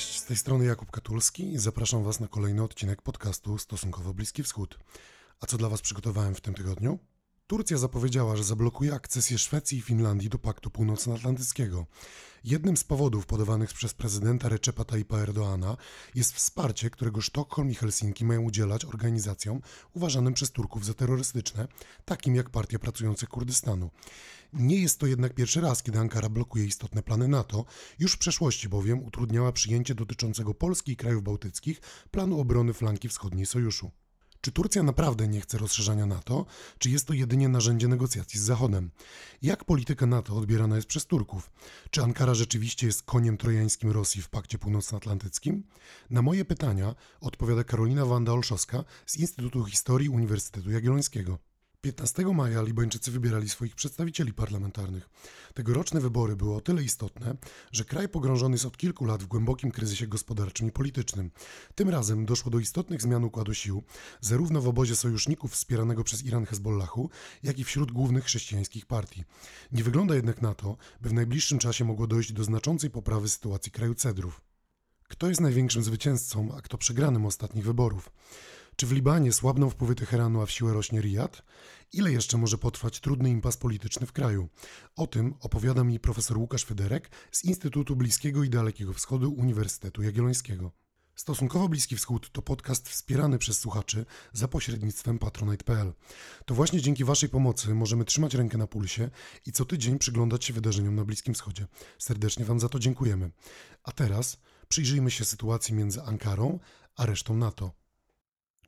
Cześć, z tej strony Jakub Katulski i zapraszam Was na kolejny odcinek podcastu Stosunkowo Bliski Wschód. A co dla Was przygotowałem w tym tygodniu? Turcja zapowiedziała, że zablokuje akcesję Szwecji i Finlandii do Paktu Północnoatlantyckiego. Jednym z powodów podawanych przez prezydenta Recepa Tayyipa Erdoana jest wsparcie, którego Sztokholm i Helsinki mają udzielać organizacjom uważanym przez Turków za terrorystyczne, takim jak Partia Pracujących Kurdystanu. Nie jest to jednak pierwszy raz, kiedy Ankara blokuje istotne plany NATO. Już w przeszłości bowiem utrudniała przyjęcie dotyczącego Polski i krajów bałtyckich planu obrony flanki wschodniej sojuszu. Czy Turcja naprawdę nie chce rozszerzania NATO, czy jest to jedynie narzędzie negocjacji z Zachodem? Jak polityka NATO odbierana jest przez Turków? Czy Ankara rzeczywiście jest koniem trojańskim Rosji w Pakcie Północnoatlantyckim? Na moje pytania odpowiada Karolina Wanda-Olszowska z Instytutu Historii Uniwersytetu Jagiellońskiego. 15 maja Libańczycy wybierali swoich przedstawicieli parlamentarnych. Tegoroczne wybory były o tyle istotne, że kraj pogrążony jest od kilku lat w głębokim kryzysie gospodarczym i politycznym. Tym razem doszło do istotnych zmian układu sił, zarówno w obozie sojuszników wspieranego przez Iran Hezbollahu, jak i wśród głównych chrześcijańskich partii. Nie wygląda jednak na to, by w najbliższym czasie mogło dojść do znaczącej poprawy sytuacji kraju cedrów. Kto jest największym zwycięzcą, a kto przegranym ostatnich wyborów? Czy w Libanie słabną wpływy Teheranu, a w siłę rośnie Riyad? Ile jeszcze może potrwać trudny impas polityczny w kraju? O tym opowiada mi profesor Łukasz Federek z Instytutu Bliskiego i Dalekiego Wschodu Uniwersytetu Jagiellońskiego. Stosunkowo Bliski Wschód to podcast wspierany przez słuchaczy za pośrednictwem patronite.pl. To właśnie dzięki Waszej pomocy możemy trzymać rękę na pulsie i co tydzień przyglądać się wydarzeniom na Bliskim Wschodzie. Serdecznie Wam za to dziękujemy. A teraz przyjrzyjmy się sytuacji między Ankarą a resztą NATO.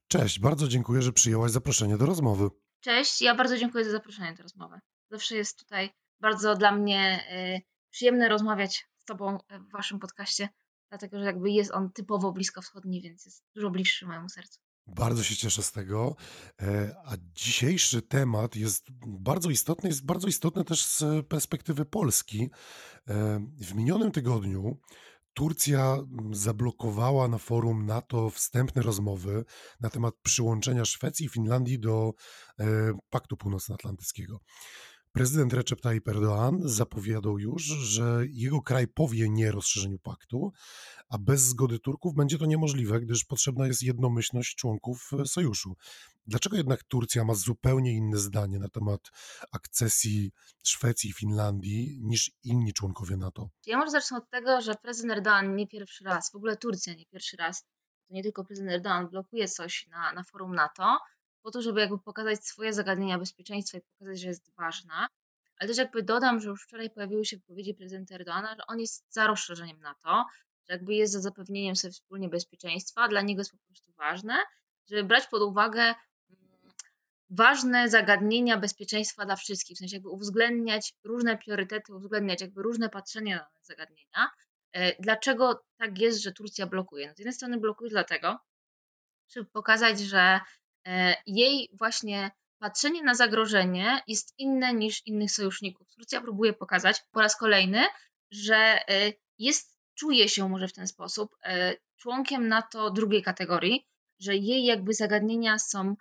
Cześć, bardzo dziękuję, że przyjęłaś zaproszenie do rozmowy. Cześć, ja bardzo dziękuję za zaproszenie do rozmowy. Zawsze jest tutaj bardzo dla mnie y, przyjemne rozmawiać z Tobą w Waszym podcaście, dlatego że jakby jest on typowo bliskowschodni, więc jest dużo bliższy mojemu sercu. Bardzo się cieszę z tego. E, a dzisiejszy temat jest bardzo istotny, jest bardzo istotny też z perspektywy Polski. E, w minionym tygodniu Turcja mm, zablokowała na forum NATO wstępne rozmowy na temat przyłączenia Szwecji i Finlandii do e, Paktu Północnoatlantyckiego. Prezydent Recep Tayyip Erdoğan zapowiadał już, że jego kraj powie nie rozszerzeniu paktu, a bez zgody Turków będzie to niemożliwe, gdyż potrzebna jest jednomyślność członków e, sojuszu. Dlaczego jednak Turcja ma zupełnie inne zdanie na temat akcesji Szwecji i Finlandii niż inni członkowie NATO? Ja może zacznę od tego, że prezydent Erdoğan nie pierwszy raz, w ogóle Turcja nie pierwszy raz, to nie tylko prezydent Erdoğan blokuje coś na, na forum NATO, po to, żeby jakby pokazać swoje zagadnienia bezpieczeństwa i pokazać, że jest ważna. Ale też jakby dodam, że już wczoraj pojawiły się wypowiedzi prezydenta Erdoana, że on jest za rozszerzeniem NATO, że jakby jest za zapewnieniem sobie wspólnie bezpieczeństwa, dla niego jest po prostu ważne, żeby brać pod uwagę ważne zagadnienia bezpieczeństwa dla wszystkich, w sensie jakby uwzględniać różne priorytety, uwzględniać jakby różne patrzenia na zagadnienia. E, dlaczego tak jest, że Turcja blokuje? No z jednej strony blokuje dlatego, żeby pokazać, że E, jej właśnie patrzenie na zagrożenie jest inne niż innych sojuszników. Turcja próbuje pokazać po raz kolejny, że e, jest, czuje się może w ten sposób członkiem NATO drugiej kategorii, że jej jakby zagadnienia są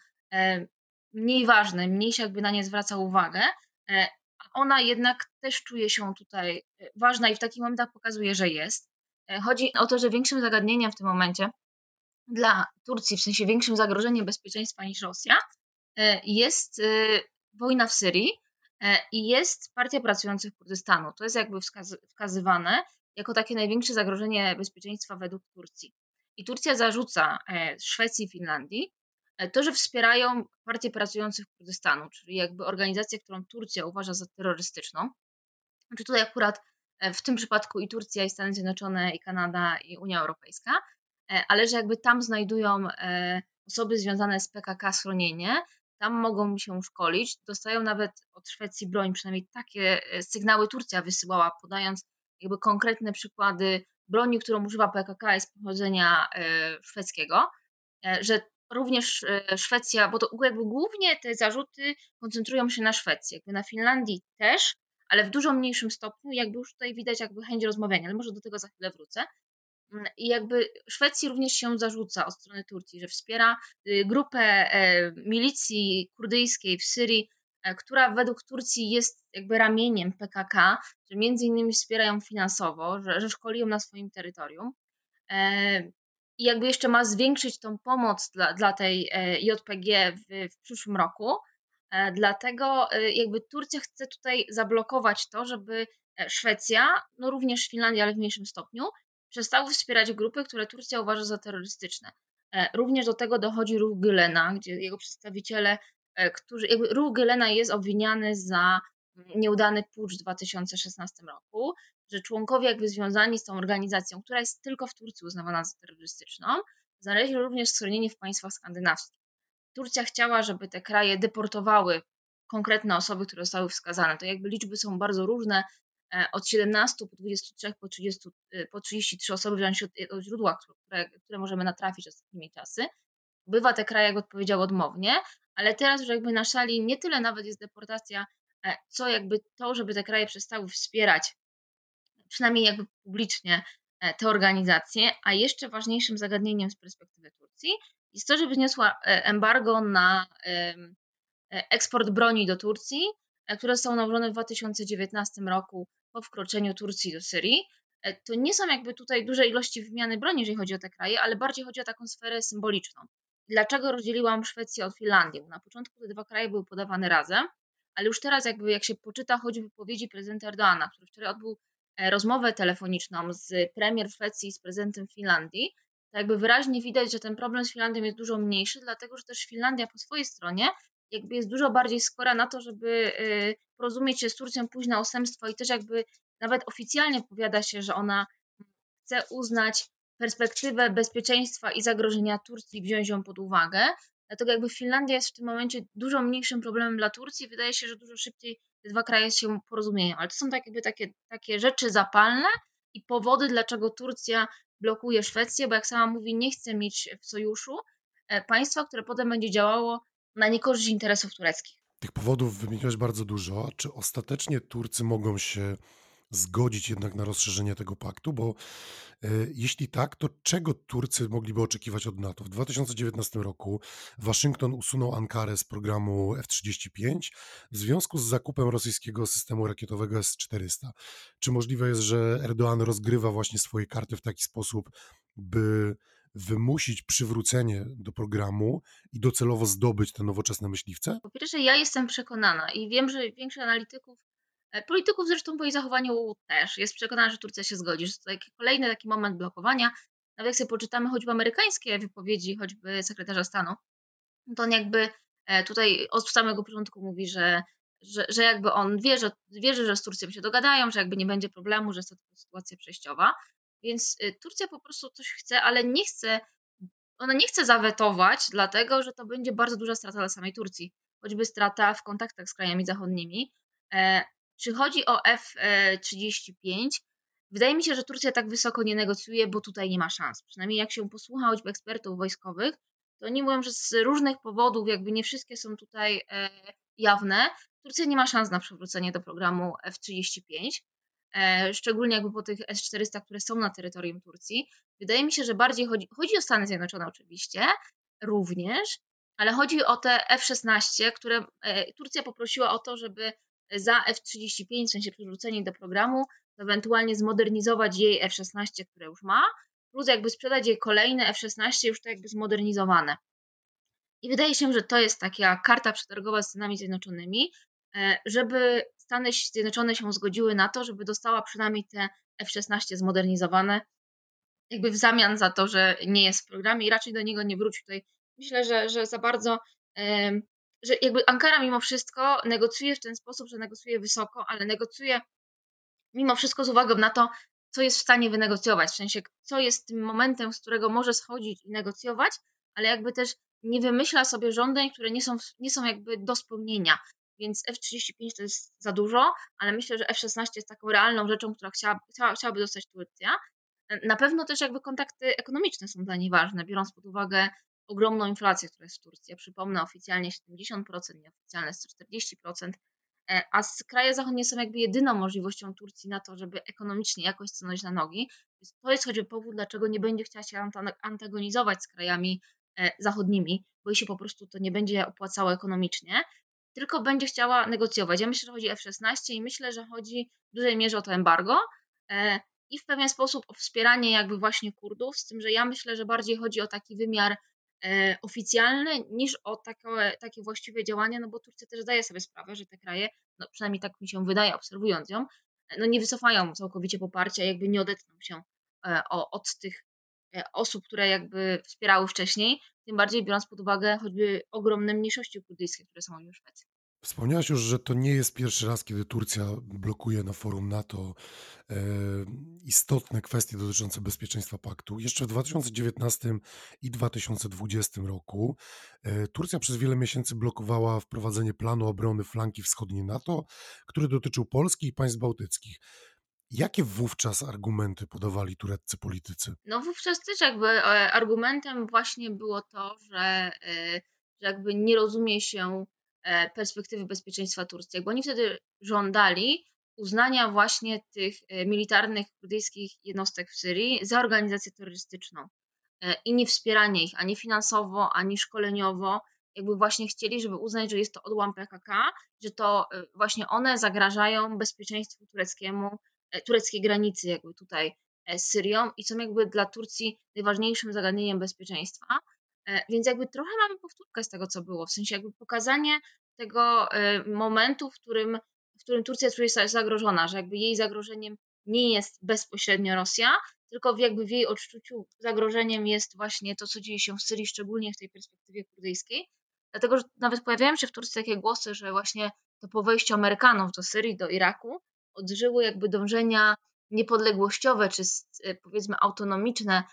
mniej ważne, mniej się jakby na nie zwraca uwagę, a ona jednak też czuje się tutaj ważna i w takich momentach pokazuje, że jest. Chodzi o to, że większym zagadnieniem w tym momencie dla Turcji, w sensie większym zagrożeniem bezpieczeństwa niż Rosja, e, jest e, wojna w Syrii e, i jest Partia Pracujących Kurdystanu. To jest jakby wskazywane jako takie największe zagrożenie bezpieczeństwa według Turcji. I Turcja zarzuca Szwecji i Finlandii to, że wspierają Partię Pracujących Kurdystanu, czyli jakby organizację, którą Turcja uważa za terrorystyczną. Znaczy tutaj akurat w tym przypadku i Turcja, i Stany Zjednoczone, i Kanada, i Unia Europejska. E, ale że jakby tam znajdują e, osoby związane z PKK schronienie, tam mogą się szkolić, dostają nawet od Szwecji broń, przynajmniej takie e, sygnały Turcja wysyłała, podając jakby konkretne przykłady broni, którą używa PKK jest pochodzenia szwedzkiego, że również Szwecja, bo to jakby głównie te zarzuty koncentrują się na Szwecji, jakby na Finlandii też, ale w dużo mniejszym stopniu, jakby już tutaj widać jakby chęć rozmawiania, ale może do tego za chwilę wrócę. I jakby Szwecji również się zarzuca od strony Turcji, że wspiera y, grupę e, milicji kurdyjskiej w Syrii, e, która według Turcji jest jakby ramieniem PKK, że między innymi wspierają finansowo, że, że na swoim terytorium. I jakby jeszcze ma zwiększyć tą pomoc dla, dla tej JPG w, w przyszłym roku. Dlatego jakby Turcja chce tutaj zablokować to, żeby Szwecja, no również Finlandia, ale w mniejszym stopniu, przestały wspierać grupy, które Turcja uważa za terrorystyczne. Również do tego dochodzi ruch Gülena, gdzie jego przedstawiciele E, którzy, jakby ruch Gylena jest obwiniany za nieudany pucz w 2016 roku, że członkowie jakby związani z tą organizacją, która jest tylko w Turcji uznawana za terrorystyczną, znaleźli również schronienie w państwach skandynawskich. Turcja chciała, żeby te kraje deportowały konkretne osoby, które zostały wskazane. To jakby liczby są bardzo różne, e, od 17 po 23 po, 30, e, po 33 osoby, w zależności od źródła, które, które możemy natrafić ostatnimi czasy. Bywa te kraje, jak odpowiedział, odmownie, ale teraz już jakby na szali nie tyle nawet jest deportacja, e, co jakby to, żeby te kraje przestały wspierać, przynajmniej jakby publicznie, e, te organizacje, a jeszcze ważniejszym zagadnieniem z perspektywy Turcji jest to, żeby zniosła e, embargo na eksport broni do Turcji, które zostało nałożone w 2019 roku po wkroczeniu Turcji do Syrii. To nie są jakby tutaj duże ilości wymiany broni, jeżeli chodzi o te kraje, ale bardziej chodzi o taką sferę symboliczną. Dlaczego rozdzieliłam Szwecję od Finlandii? Na początku te dwa kraje były podawane razem, ale już teraz jakby jak się poczyta choć wypowiedzi prezydenta Erdoana, który wczoraj odbył e, rozmowę telefoniczną z premier Szwecji i z prezydentem Finlandii, to jakby wyraźnie widać, że ten problem z Finlandią jest dużo mniejszy, dlatego że też Finlandia po swojej stronie jakby jest dużo bardziej skora na to, żeby e, porozumieć się z Turcją, pójść na ustępstwo i też jakby nawet oficjalnie powiada się, że ona chce uznać perspektywę bezpieczeństwa i zagrożenia Turcji wziąć ją pod uwagę. Dlatego jakby Finlandia jest w tym momencie dużo mniejszym problemem dla Turcji. Wydaje się, że dużo szybciej te dwa kraje się porozumieją. Ale to są tak jakby takie, takie rzeczy zapalne i powody, dlaczego Turcja blokuje Szwecję, bo jak sama mówi, nie chce mieć w sojuszu e, państwa, które potem będzie działało na niekorzyść interesów tureckich. Tych powodów wymieniłeś bardzo dużo. Czy ostatecznie Turcy mogą się zgodzić jednak na rozszerzenie tego paktu, bo e, jeśli tak, to czego Turcy mogliby oczekiwać od NATO? W 2019 roku Waszyngton usunął Ankarę z programu F-35 w związku z zakupem rosyjskiego systemu rakietowego S-400. Czy możliwe jest, że Erdoğan rozgrywa właśnie swoje karty w taki sposób, by wymusić przywrócenie do programu i docelowo zdobyć te nowoczesne myśliwce? Po pierwsze, ja jestem przekonana i wiem, że większość analityków polityków zresztą po jej zachowaniu też jest przekonana, że Turcja się zgodzi, że to taki kolejny taki moment blokowania. Nawet jak sobie poczytamy choćby amerykańskie wypowiedzi, choćby sekretarza stanu, to on jakby e, tutaj od samego początku mówi, że, że, że jakby on wierzy, wierzy, że z Turcją się dogadają, że jakby nie będzie problemu, że jest to sytuacja przejściowa. Więc e, Turcja po prostu coś chce, ale nie chce, ona nie chce zawetować, dlatego że to będzie bardzo duża strata dla samej Turcji, choćby strata w kontaktach z krajami zachodnimi, czy chodzi o F-35? Wydaje mi się, że Turcja tak wysoko nie negocjuje, bo tutaj nie ma szans. Przynajmniej jak się posłucha choćby ekspertów wojskowych, to oni mówią, że z różnych powodów, jakby nie wszystkie są tutaj e, jawne, Turcja nie ma szans na przywrócenie do programu F-35, e, szczególnie jakby po tych S-400, które są na terytorium Turcji. Wydaje mi się, że bardziej chodzi, chodzi o Stany Zjednoczone oczywiście, również, ale chodzi o te F-16, które e, Turcja poprosiła o to, żeby za F-35, w sensie przywrócenie do programu, ewentualnie zmodernizować jej F-16, które już ma, plus jakby sprzedać jej kolejne F-16 już to jakby zmodernizowane. I wydaje się, że to jest taka karta przetargowa z Stanami Zjednoczonymi, e, żeby Stany Zjednoczone się zgodziły na to, żeby dostała przynajmniej te F-16 zmodernizowane, jakby w zamian za to, że nie jest w programie i raczej do niego nie wróci. Tutaj myślę, że, że za bardzo że jakby Ankara mimo wszystko negocjuje w ten sposób, że negocjuje wysoko, ale negocjuje mimo wszystko z uwagą na to, co jest w stanie wynegocjować, w sensie co jest tym momentem, z którego może schodzić i negocjować, ale jakby też nie wymyśla sobie żądań, które nie są, nie są jakby do spełnienia. Więc F-35 to jest za dużo, ale myślę, że F-16 jest taką realną rzeczą, która chciała, chciała, chciałaby dostać Turcja. Na pewno też jakby kontakty ekonomiczne są dla niej ważne, biorąc pod uwagę ogromną inflację, która jest w Turcji. Ja przypomnę, oficjalnie 70%, nieoficjalne 140%, e, a kraje zachodnie są jakby jedyną możliwością Turcji na to, żeby ekonomicznie jakoś stanąć na nogi. Więc to jest choćby powód, dlaczego nie będzie chciała się antagonizować z krajami e, zachodnimi, bo jej się po prostu to nie będzie opłacało ekonomicznie, tylko będzie chciała negocjować. Ja myślę, że chodzi o F-16 i myślę, że chodzi w dużej mierze o to embargo. E, i w pewien sposób o wspieranie jakby właśnie Kurdów, z tym, że ja myślę, że bardziej chodzi o taki wymiar e, oficjalny niż o takie, takie właściwe działania, no bo Turcja też zdaje sobie sprawę, że te kraje, no przynajmniej tak mi się wydaje, obserwując ją, no nie wycofają całkowicie poparcia, jakby nie odetną się e, od tych e, osób, które jakby wspierały wcześniej, tym bardziej biorąc pod uwagę choćby ogromne mniejszości kurdyjskie, które są w Szwecji. Wspomniałaś już, że to nie jest pierwszy raz, kiedy Turcja blokuje na forum NATO e, istotne kwestie dotyczące bezpieczeństwa paktu. Jeszcze w 2019 i 2020 roku e, Turcja przez wiele miesięcy blokowała wprowadzenie planu obrony flanki wschodniej NATO, który dotyczył Polski i państw bałtyckich. Jakie wówczas argumenty podawali tureccy politycy? No wówczas też jakby e, argumentem właśnie było to, że, e, że jakby nie rozumie się perspektywy bezpieczeństwa Turcji, bo oni wtedy żądali uznania właśnie tych e, militarnych kurdyjskich jednostek w Syrii za organizację terrorystyczną e, i nie wspieranie ich ani finansowo, ani szkoleniowo. Jakby właśnie chcieli, żeby uznać, że jest to odłam PKK, że to właśnie one zagrażają bezpieczeństwu tureckiemu, tureckiej granicy jakby tutaj z Syrią i są jakby dla Turcji najważniejszym zagadnieniem bezpieczeństwa. E, więc jakby trochę mamy powtórkę z tego, co było, w sensie jakby pokazanie tego e, momentu, w którym, w którym Turcja czuje się zagrożona, że jakby jej zagrożeniem nie jest bezpośrednio Rosja, tylko jakby w jej odczuciu zagrożeniem jest właśnie to, co dzieje się w Syrii, szczególnie w tej perspektywie kurdyjskiej. Dlatego, że nawet pojawiają się w Turcji takie głosy, że właśnie to po wejściu Amerykanów do Syrii, do Iraku, odżyły jakby dążenia niepodległościowe czy e, powiedzmy autonomiczne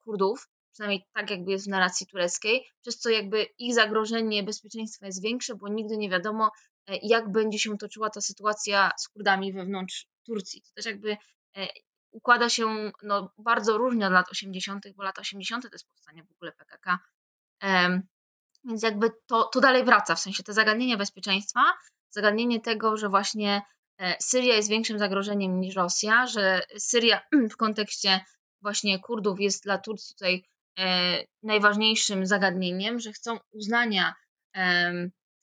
Kurdów, przynajmniej tak jakby jest w narracji tureckiej, przez co jakby ich zagrożenie bezpieczeństwa jest większe, bo nigdy nie wiadomo, e, jak będzie się toczyła ta sytuacja z Kurdami wewnątrz Turcji. To też jakby e, układa się no, bardzo różnie od lat 80., bo lata 80. to jest powstanie w ogóle PKK. Więc jakby to, to dalej wraca, w sensie te zagadnienia bezpieczeństwa, zagadnienie tego, że właśnie e, Syria jest większym zagrożeniem niż Rosja, że Syria w kontekście właśnie Kurdów jest dla Turcji tutaj najważniejszym zagadnieniem, że chcą uznania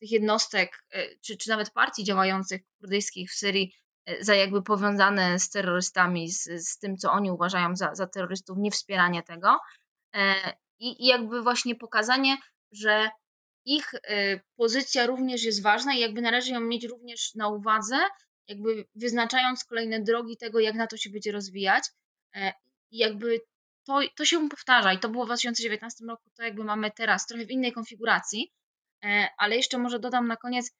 tych jednostek, e, czy, czy nawet partii działających kurdyjskich w Syrii e, za jakby powiązane z terrorystami, z, z tym, co oni uważają za, za terrorystów, nie wspieranie tego. I, I jakby właśnie pokazanie, że ich pozycja również jest ważna i jakby należy ją mieć również na uwadze, jakby wyznaczając kolejne drogi tego, jak na to się będzie rozwijać. I jakby to, to się powtarza i to było w 2019 roku, to jakby mamy teraz, trochę w innej konfiguracji, e, ale jeszcze może dodam na koniec,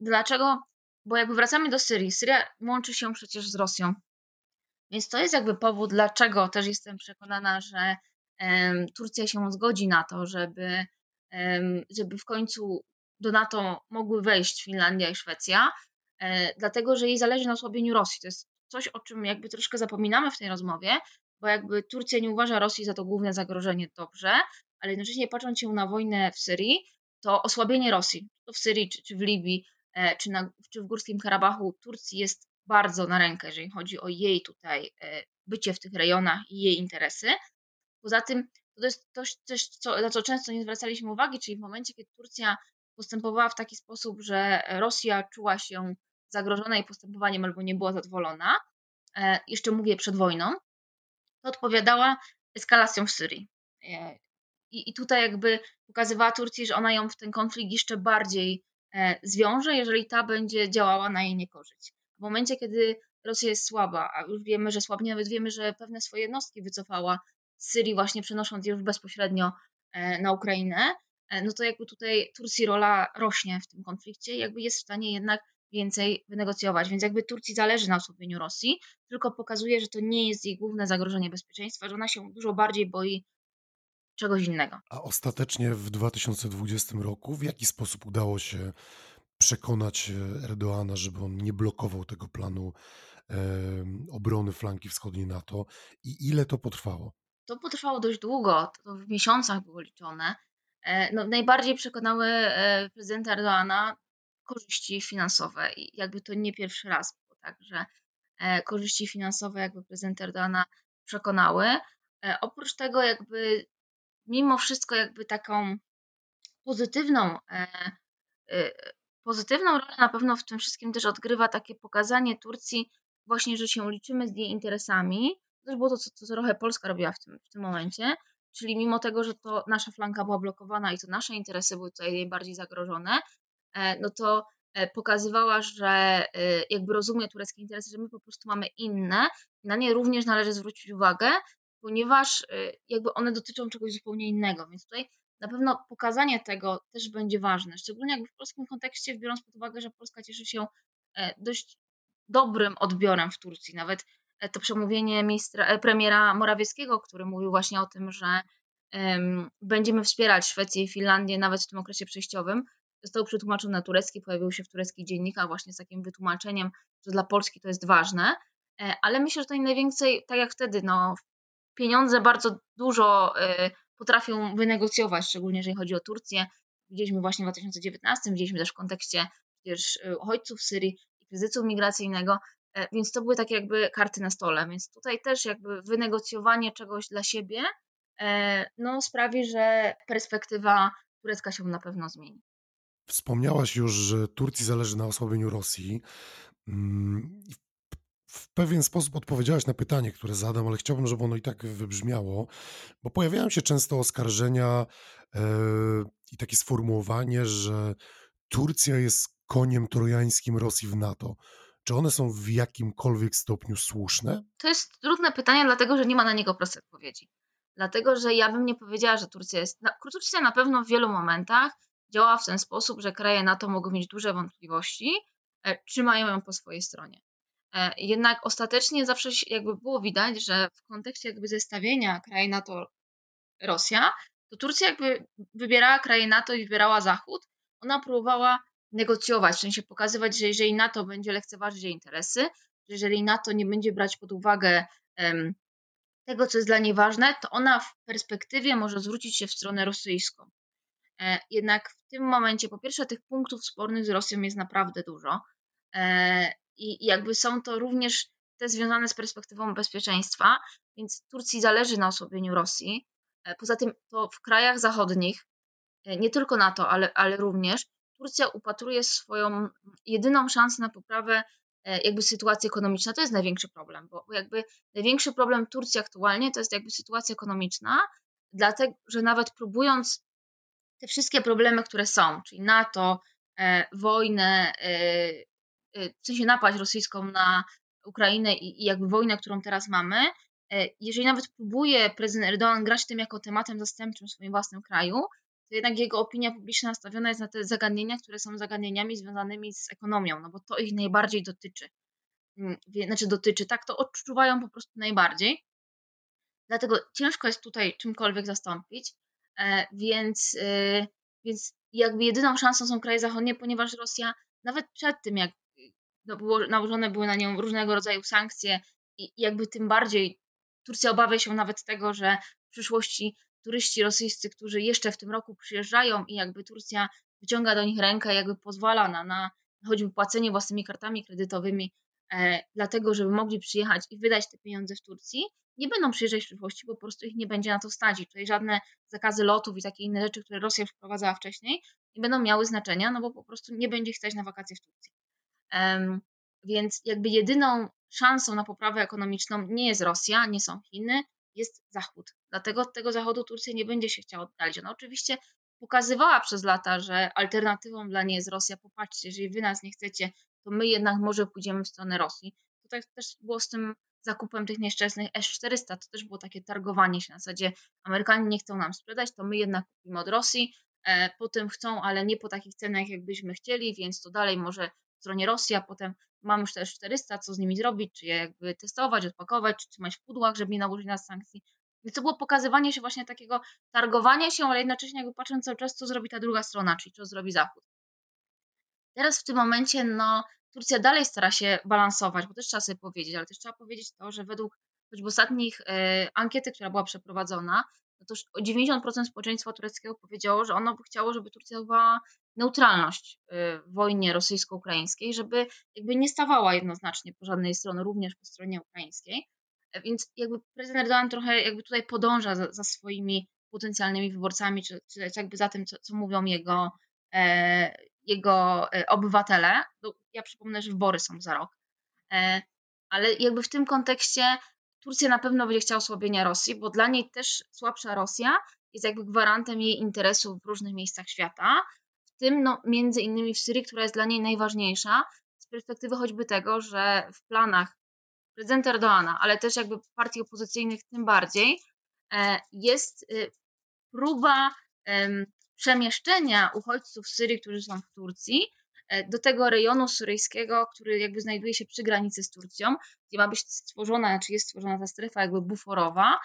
dlaczego, bo jakby wracamy do Syrii, Syria łączy się przecież z Rosją, więc to jest jakby powód, dlaczego też jestem przekonana, że Turcja się zgodzi na to, żeby, żeby w końcu do NATO mogły wejść Finlandia i Szwecja, e, dlatego że jej zależy na osłabieniu Rosji. To jest coś, o czym jakby troszkę zapominamy w tej rozmowie, bo jakby Turcja nie uważa Rosji za to główne zagrożenie dobrze, ale jednocześnie patrząc się na wojnę w Syrii, to osłabienie Rosji, to w Syrii czy, czy w Libii, e, czy, na, czy w Górskim Karabachu, Turcji jest bardzo na rękę, jeżeli chodzi o jej tutaj e, bycie w tych rejonach i jej interesy. Poza tym to jest coś, coś co, na co często nie zwracaliśmy uwagi, czyli w momencie, kiedy Turcja postępowała w taki sposób, że Rosja czuła się zagrożona jej postępowaniem albo nie była zadowolona, e, jeszcze mówię przed wojną, to odpowiadała eskalacją w Syrii. E, I, I tutaj jakby pokazywała Turcji, że ona ją w ten konflikt jeszcze bardziej e, zwiąże, jeżeli ta będzie działała na jej niekorzyść. W momencie, kiedy Rosja jest słaba, a już wiemy, że słabnie, nawet wiemy, że pewne swoje jednostki wycofała z Syrii, właśnie przenosząc je już bezpośrednio e, na Ukrainę, no to jakby tutaj Turcji rola rośnie w tym konflikcie, jakby jest w stanie jednak więcej wynegocjować. Więc jakby Turcji zależy na osłabieniu Rosji, tylko pokazuje, że to nie jest jej główne zagrożenie bezpieczeństwa, że ona się dużo bardziej boi czegoś innego. A ostatecznie w 2020 roku w jaki sposób udało się przekonać e, Erdoana, żeby on nie blokował tego planu e, obrony flanki wschodniej NATO i ile to potrwało? To potrwało dość długo, to w miesiącach było liczone. E, no, najbardziej przekonały e, prezydenta Erdoana korzyści finansowe i jakby to nie pierwszy raz było tak, że e, korzyści finansowe jakby prezydent Erdogana przekonały. E, oprócz tego jakby mimo wszystko jakby taką pozytywną e, pozytywną rolę na pewno w tym wszystkim też odgrywa takie pokazanie Turcji właśnie, że się liczymy z jej interesami. To też było to, co, co trochę Polska robiła w tym, w tym momencie, czyli mimo tego, że to nasza flanka była blokowana i to nasze interesy były tutaj najbardziej zagrożone, no to e, pokazywała, że e, jakby rozumie tureckie interesy, że my po prostu mamy inne, na nie również należy zwrócić uwagę, ponieważ jakby one dotyczą czegoś zupełnie innego, więc tutaj na pewno pokazanie tego też będzie ważne, szczególnie jakby w polskim kontekście, biorąc pod uwagę, że Polska cieszy się dość dobrym odbiorem w Turcji. Nawet e, to przemówienie ministra, e, premiera Morawieckiego, który mówił właśnie o tym, że um, będziemy wspierać Szwecję i Finlandię nawet w tym okresie przejściowym, został przetłumaczony na turecki, pojawił się w tureckich dziennikach właśnie z takim wytłumaczeniem, że dla Polski to jest ważne. E, ale myślę, że to najwięcej, tak jak wtedy, no, pieniądze bardzo dużo potrafią wynegocjować, szczególnie jeżeli chodzi o Turcję. Widzieliśmy właśnie w 2019, widzieliśmy też w kontekście przecież uchodźców w Syrii, kryzysu migracyjnego, e, więc to były takie jakby karty na stole. Więc tutaj też jakby wynegocjowanie czegoś dla siebie e, no, sprawi, że perspektywa turecka się na pewno zmieni. Wspomniałaś już, że Turcji zależy na osłabieniu Rosji. Mm, w pewien sposób odpowiedziałaś na pytanie, które zadam, ale chciałbym, żeby ono i tak wybrzmiało, bo pojawiają się często oskarżenia yy, i takie sformułowanie, że Turcja jest koniem trojańskim Rosji w NATO. Czy one są w jakimkolwiek stopniu słuszne? To jest trudne pytanie, dlatego że nie ma na niego prostej odpowiedzi. Dlatego, że ja bym nie powiedziała, że Turcja jest. Turcja na pewno w wielu momentach działa w ten sposób, że kraje NATO mogą mieć duże wątpliwości, e, czy mają ją po swojej stronie. E, jednak ostatecznie zawsze jakby było widać, że w kontekście jakby zestawienia krajów NATO Rosja, to Turcja jakby wybierała kraje NATO i wybierała Zachód. Ona próbowała negocjować, w sensie pokazywać, że jeżeli NATO będzie lekceważyć jej interesy, że jeżeli NATO nie będzie brać pod uwagę um, tego, co jest dla niej ważne, to ona w perspektywie może zwrócić się w stronę rosyjską. E, jednak w tym momencie, po pierwsze, tych punktów spornych z Rosją jest naprawdę dużo. E, I jakby są to również te związane z perspektywą bezpieczeństwa, więc Turcji zależy na osłabieniu Rosji. E, poza tym to w krajach zachodnich, nie tylko NATO, ale, ale również Turcja upatruje swoją jedyną szansę na poprawę jakby sytuacji ekonomicznej. To jest największy problem, bo jakby największy problem Turcji aktualnie to jest jakby sytuacja ekonomiczna, dlatego że nawet próbując te wszystkie problemy, które są, czyli NATO, e, wojnę, e, w sensie napaść rosyjską na Ukrainę i, i jakby wojnę, którą teraz mamy, jeżeli nawet próbuje prezydent Erdogan grać tym jako tematem zastępczym w swoim własnym kraju, to jednak jego opinia publiczna nastawiona jest na te zagadnienia, które są zagadnieniami związanymi z ekonomią, no bo to ich najbardziej dotyczy. Mm, znaczy dotyczy, tak, to odczuwają po prostu najbardziej. Dlatego ciężko jest tutaj czymkolwiek zastąpić, e, więc, e, więc jakby jedyną szansą są kraje zachodnie, ponieważ Rosja nawet przed tym, jak no, było, nałożone były na nią różnego rodzaju sankcje i jakby tym bardziej Turcja obawia się nawet tego, że w przyszłości turyści rosyjscy, którzy jeszcze w tym roku przyjeżdżają i jakby Turcja wyciąga do nich rękę, jakby pozwala na, na choćby płacenie własnymi kartami kredytowymi, e, dlatego żeby mogli przyjechać i wydać te pieniądze w Turcji, nie będą przyjeżdżać w przyszłości, bo po prostu ich nie będzie na to stać. I tutaj żadne zakazy lotów i takie inne rzeczy, które Rosja wprowadzała wcześniej, nie będą miały znaczenia, no bo po prostu nie będzie stać na wakacje w Turcji. Um, więc jakby jedyną szansą na poprawę ekonomiczną nie jest Rosja, nie są Chiny, jest Zachód. Dlatego od tego Zachodu Turcja nie będzie się chciała oddalić. Ona oczywiście pokazywała przez lata, że alternatywą dla niej jest Rosja. Popatrzcie, jeżeli wy nas nie chcecie, to my jednak może pójdziemy w stronę Rosji. To tak też było z tym zakupem tych nieszczęsnych S-400. To też było takie targowanie się na zasadzie Amerykanie nie chcą nam sprzedać, to my jednak kupimy od Rosji. E, potem chcą, ale nie po takich cenach, jakbyśmy chcieli, więc to dalej może w stronie Rosji, a potem mam już też 400, co z nimi zrobić, czy je jakby testować, odpakować, czy trzymać w pudłach, żeby nie nałożyć nas sankcji. Więc to było pokazywanie się właśnie takiego targowania się, ale jednocześnie jakby patrząc cały czas, co zrobi ta druga strona, czyli co zrobi Zachód. Teraz w tym momencie, no, Turcja dalej stara się balansować, bo też trzeba sobie powiedzieć, ale też trzeba powiedzieć to, że według choćby ostatnich y, ankiety, która była przeprowadzona, no to 90% społeczeństwa tureckiego powiedziało, że ono by chciało, żeby Turcja zachowała neutralność y, w wojnie rosyjsko-ukraińskiej, żeby jakby nie stawała jednoznacznie po żadnej stronie, również po stronie ukraińskiej. E, więc jakby prezydent Erdogan trochę jakby tutaj podąża za, za swoimi potencjalnymi wyborcami, czy, czy jakby za tym, co, co mówią jego, e, jego e, obywatele. No, ja przypomnę, że wybory są za rok. E, ale jakby w tym kontekście Turcja na pewno będzie chciała osłabienia Rosji, bo dla niej też słabsza Rosja jest jakby gwarantem jej interesów w różnych miejscach świata, w tym no, między innymi w Syrii, która jest dla niej najważniejsza z perspektywy choćby tego, że w planach prezydenta Erdoana, ale też jakby partii opozycyjnych tym bardziej, e, jest próba przemieszczenia uchodźców z Syrii, którzy są w Turcji, e, do tego rejonu syryjskiego, który jakby znajduje się przy granicy z Turcją, gdzie ma być stworzona, czy jest stworzona ta strefa jakby buforowa.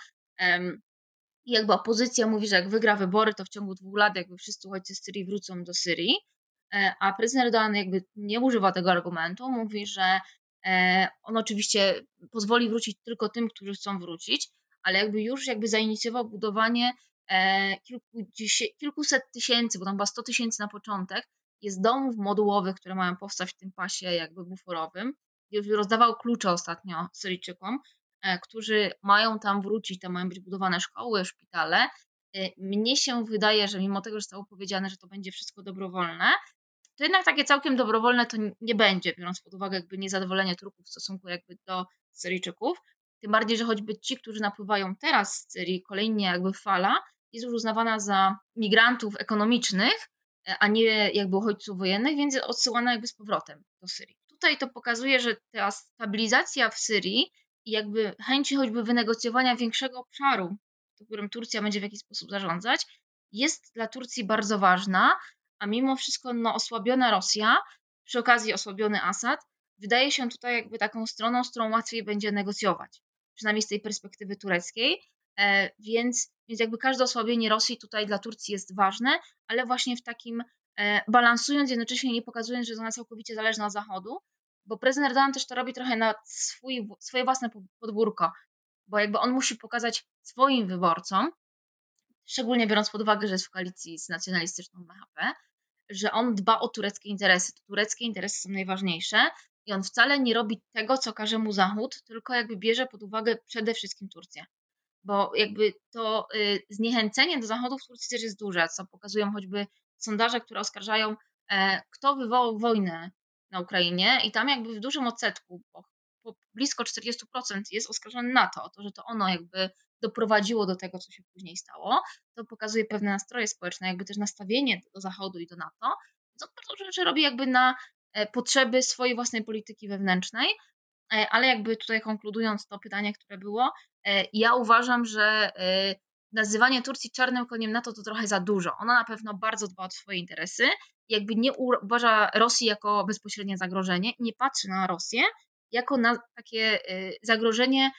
I jakby opozycja mówi, że jak wygra wybory, to w ciągu dwóch lat jakby wszyscy uchodźcy z Syrii wrócą do Syrii. E, a prezydent Erdogan jakby nie używa tego argumentu, mówi, że e, on oczywiście pozwoli wrócić tylko tym, którzy chcą wrócić, ale jakby już jakby zainicjował budowanie kilkuset tysięcy, bo tam chyba 100 tysięcy na początek, jest domów modułowych, które mają powstać w tym pasie jakby buforowym. Już rozdawał klucze ostatnio Syryjczykom, e, którzy mają tam wrócić, tam mają być budowane szkoły, szpitale. E, mnie się wydaje, że mimo tego, że zostało powiedziane, że to będzie wszystko dobrowolne, to jednak takie całkiem dobrowolne to nie będzie, biorąc pod uwagę jakby niezadowolenie Turków w stosunku jakby do Syryjczyków. Tym bardziej, że choćby ci, którzy napływają teraz z Syrii, kolejnie jakby fala, jest już uznawana za migrantów ekonomicznych, a nie jakby uchodźców wojennych, więc odsyłana jakby z powrotem do Syrii. Tutaj to pokazuje, że ta stabilizacja w Syrii i jakby chęci choćby wynegocjowania większego obszaru, którym Turcja będzie w jakiś sposób zarządzać, jest dla Turcji bardzo ważna, a mimo wszystko no, osłabiona Rosja, przy okazji osłabiony Assad, wydaje się tutaj jakby taką stroną, z którą łatwiej będzie negocjować, przynajmniej z tej perspektywy tureckiej, więc, więc jakby każde osłabienie Rosji tutaj dla Turcji jest ważne, ale właśnie w takim e, balansując, jednocześnie nie pokazując, że jest ona całkowicie zależna od Zachodu, bo prezydent Erdogan też to robi trochę na swój, swoje własne podwórko, bo jakby on musi pokazać swoim wyborcom, szczególnie biorąc pod uwagę, że jest w koalicji z nacjonalistyczną MHP, że on dba o tureckie interesy. To tureckie interesy są najważniejsze i on wcale nie robi tego, co każe mu Zachód, tylko jakby bierze pod uwagę przede wszystkim Turcję bo jakby to y, zniechęcenie do Zachodu w Turcji też jest duże, co pokazują choćby sondaże, które oskarżają, e, kto wywołał wojnę na Ukrainie i tam jakby w dużym odsetku, bo blisko 40% jest oskarżone NATO o to, że to ono jakby doprowadziło do tego, co się później stało. To pokazuje pewne nastroje społeczne, jakby też nastawienie do Zachodu i do NATO, co bardzo rzeczy robi jakby na e, potrzeby swojej własnej polityki wewnętrznej, ale jakby tutaj konkludując to pytanie, które było, E, ja uważam, że e, nazywanie Turcji czarnym koniem NATO to trochę za dużo. Ona na pewno bardzo dba o swoje interesy, jakby nie uważa Rosji jako bezpośrednie zagrożenie, nie patrzy na Rosję jako na takie e, zagrożenie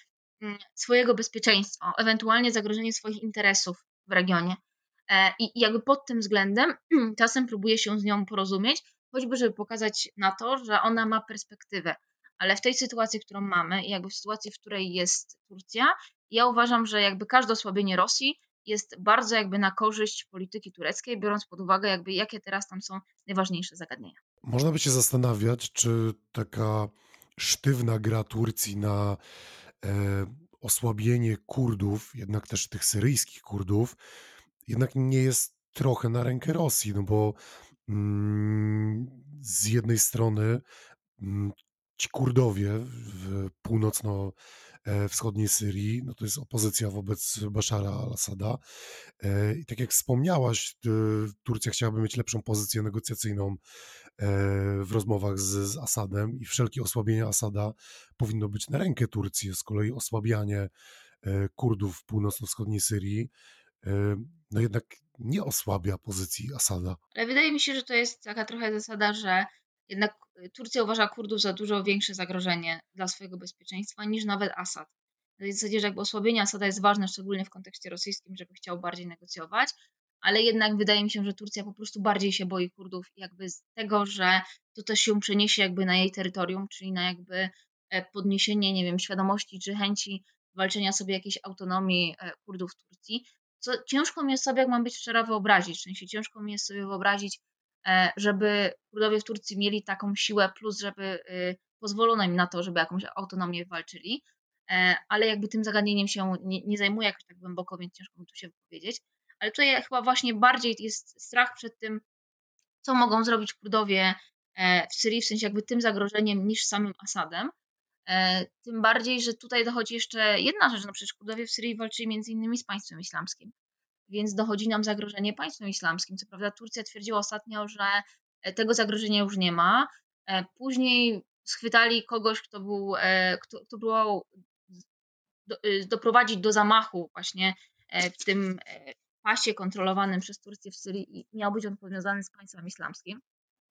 mm, swojego bezpieczeństwa, ewentualnie zagrożenie swoich interesów w regionie. I jakby pod tym względem czasem próbuje się z nią porozumieć, choćby żeby pokazać na to, że ona ma perspektywę ale w tej sytuacji, którą mamy i jakby w sytuacji, w której jest Turcja, ja uważam, że jakby każde osłabienie Rosji jest bardzo jakby na korzyść polityki tureckiej, biorąc pod uwagę jakby jakie teraz tam są najważniejsze zagadnienia. Można by się zastanawiać, czy taka sztywna gra Turcji na e, osłabienie Kurdów, jednak też tych syryjskich Kurdów, jednak nie jest trochę na rękę Rosji, no bo mm, z jednej strony mm, ci Kurdowie w północno-wschodniej Syrii, no to jest opozycja wobec Bashara al-Assada. E, I tak jak wspomniałaś, Turcja chciałaby mieć lepszą pozycję negocjacyjną e, w rozmowach z, z Asadem i wszelkie osłabienie Asada powinno być na rękę Turcji. Z kolei osłabianie e, Kurdów w północno-wschodniej Syrii no jednak nie osłabia pozycji Asada. Ale wydaje mi się, że to jest taka trochę zasada, że jednak y, Turcja uważa Kurdów za dużo większe zagrożenie dla swojego bezpieczeństwa niż nawet Asad. W zasadzie, że jakby osłabienie Asada jest ważne, szczególnie w kontekście rosyjskim, żeby chciał bardziej negocjować, ale jednak wydaje mi się, że Turcja po prostu bardziej się boi Kurdów jakby z tego, że to też się przeniesie jakby na jej terytorium, czyli na jakby e, podniesienie, nie wiem, świadomości czy chęci walczenia sobie jakiejś autonomii e, Kurdów w Turcji, co ciężko mi jest sobie, jak mam być szczera, wyobrazić. W sensie ciężko mi jest sobie wyobrazić żeby Kurdowie w Turcji mieli taką siłę, plus żeby y, pozwolono im na to, żeby jakąś autonomię walczyli, e, ale jakby tym zagadnieniem się nie, nie zajmuję jakoś tak głęboko, więc ciężko mi tu się wypowiedzieć. Ale tutaj chyba właśnie bardziej jest strach przed tym, co mogą zrobić Kurdowie e, w Syrii, w sensie jakby tym zagrożeniem niż samym Asadem. E, tym bardziej, że tutaj dochodzi jeszcze jedna rzecz, no przecież Kurdowie w Syrii walczyli między innymi z państwem islamskim, więc dochodzi nam zagrożenie państwem islamskim. Co prawda Turcja twierdziła ostatnio, że tego zagrożenia już nie ma. Później schwytali kogoś, kto był, kto, kto próbował doprowadzić do zamachu właśnie w tym pasie kontrolowanym przez Turcję w Syrii i miał być on powiązany z państwem islamskim,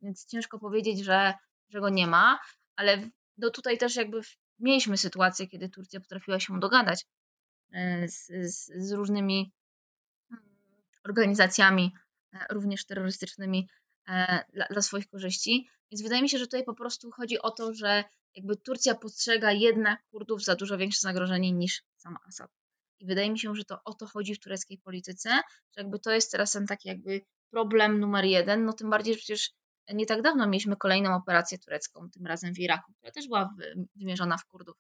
więc ciężko powiedzieć, że, że go nie ma, ale no tutaj też jakby mieliśmy sytuację, kiedy Turcja potrafiła się dogadać e, z, z, z różnymi organizacjami, e, również terrorystycznymi e, dla, dla swoich korzyści. Więc wydaje mi się, że tutaj po prostu chodzi o to, że jakby Turcja postrzega jednak Kurdów za dużo większe zagrożenie niż sam Assad. I wydaje mi się, że to o to chodzi w tureckiej polityce, że jakby to jest teraz ten taki jakby problem numer jeden, no tym bardziej, że przecież nie tak dawno mieliśmy kolejną operację turecką, tym razem w Iraku, która też była wymierzona w Kurdów.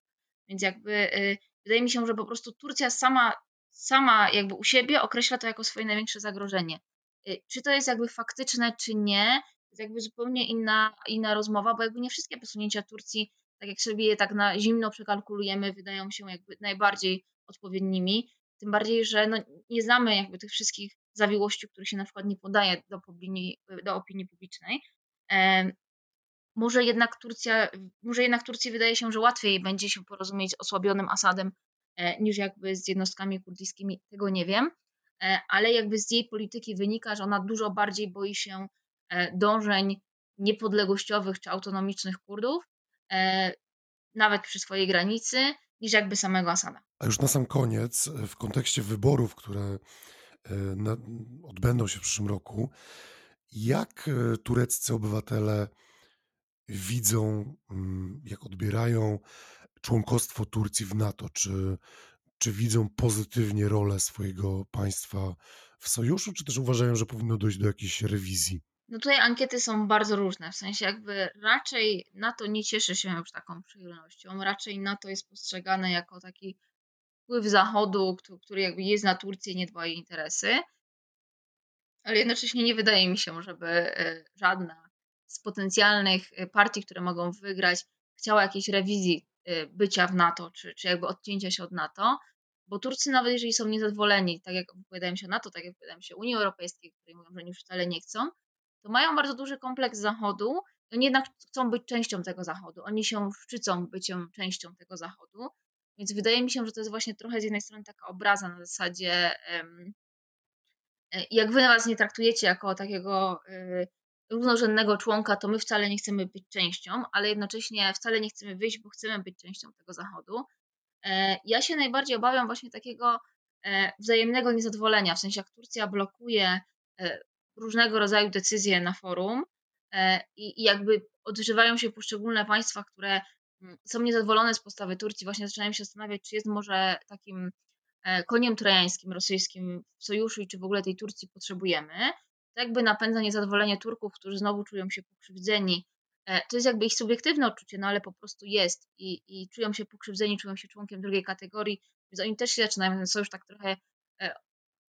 Więc jakby y, wydaje mi się, że po prostu Turcja sama, sama jakby u siebie określa to jako swoje największe zagrożenie. Y, czy to jest jakby faktyczne, czy nie, to jest jakby zupełnie inna, inna rozmowa, bo jakby nie wszystkie posunięcia Turcji, tak jak sobie je tak na zimno przekalkulujemy, wydają się jakby najbardziej odpowiednimi. Tym bardziej, że no, nie znamy jakby tych wszystkich zawiłości, których się na przykład nie podaje do opinii, do opinii publicznej. Może jednak Turcja, może jednak Turcji wydaje się, że łatwiej będzie się porozumieć z osłabionym Asadem niż jakby z jednostkami kurdyjskimi, tego nie wiem, e, ale jakby z jej polityki wynika, że ona dużo bardziej boi się e, dążeń niepodległościowych czy autonomicznych Kurdów, nawet przy swojej granicy, niż jakby samego Asada. A już na sam koniec, w kontekście wyborów, które odbędą się w przyszłym roku, jak e, tureccy obywatele widzą, mm, jak odbierają członkostwo Turcji w NATO? Czy, czy widzą pozytywnie rolę swojego państwa w sojuszu, czy też uważają, że powinno dojść do jakiejś rewizji? No tutaj ankiety są bardzo różne, w sensie jakby raczej NATO nie cieszy się już taką przychylnością, raczej NATO jest postrzegane jako taki wpływ Zachodu, który jakby jest na Turcję, nie dba o jej interesy ale jednocześnie nie wydaje mi się, żeby e, żadna z potencjalnych e, partii, które mogą wygrać, chciała jakiejś rewizji bycia w NATO, czy, czy jakby odcięcia się od NATO, bo Turcy nawet jeżeli są niezadowoleni, tak jak wypowiadają się NATO, tak jak wypowiadają się Unii Europejskiej, której mówią, że oni już wcale nie chcą, to mają bardzo duży kompleks Zachodu oni jednak chcą być częścią tego Zachodu. Oni się szczycą byciem częścią tego Zachodu, więc wydaje mi się, że to jest właśnie trochę z jednej strony taka obraza na zasadzie E, jak wy nas nie traktujecie jako takiego y, równorzędnego członka, to my wcale nie chcemy być częścią, ale jednocześnie wcale nie chcemy wyjść, bo chcemy być częścią tego zachodu. E, ja się najbardziej obawiam właśnie takiego e, wzajemnego niezadowolenia, w sensie jak Turcja blokuje różnego rodzaju decyzje na forum i jakby odżywają się poszczególne państwa, które mm, są niezadowolone z postawy Turcji, właśnie zaczynają się zastanawiać, czy jest może takim E, koniem trojańskim rosyjskim w sojuszu i czy w ogóle tej Turcji potrzebujemy, to jakby napędza niezadowolenie Turków, którzy znowu czują się pokrzywdzeni. E, to jest jakby ich subiektywne odczucie, no ale po prostu jest i, i czują się pokrzywdzeni, czują się członkiem drugiej kategorii, więc oni też się zaczynają ten sojusz tak trochę e,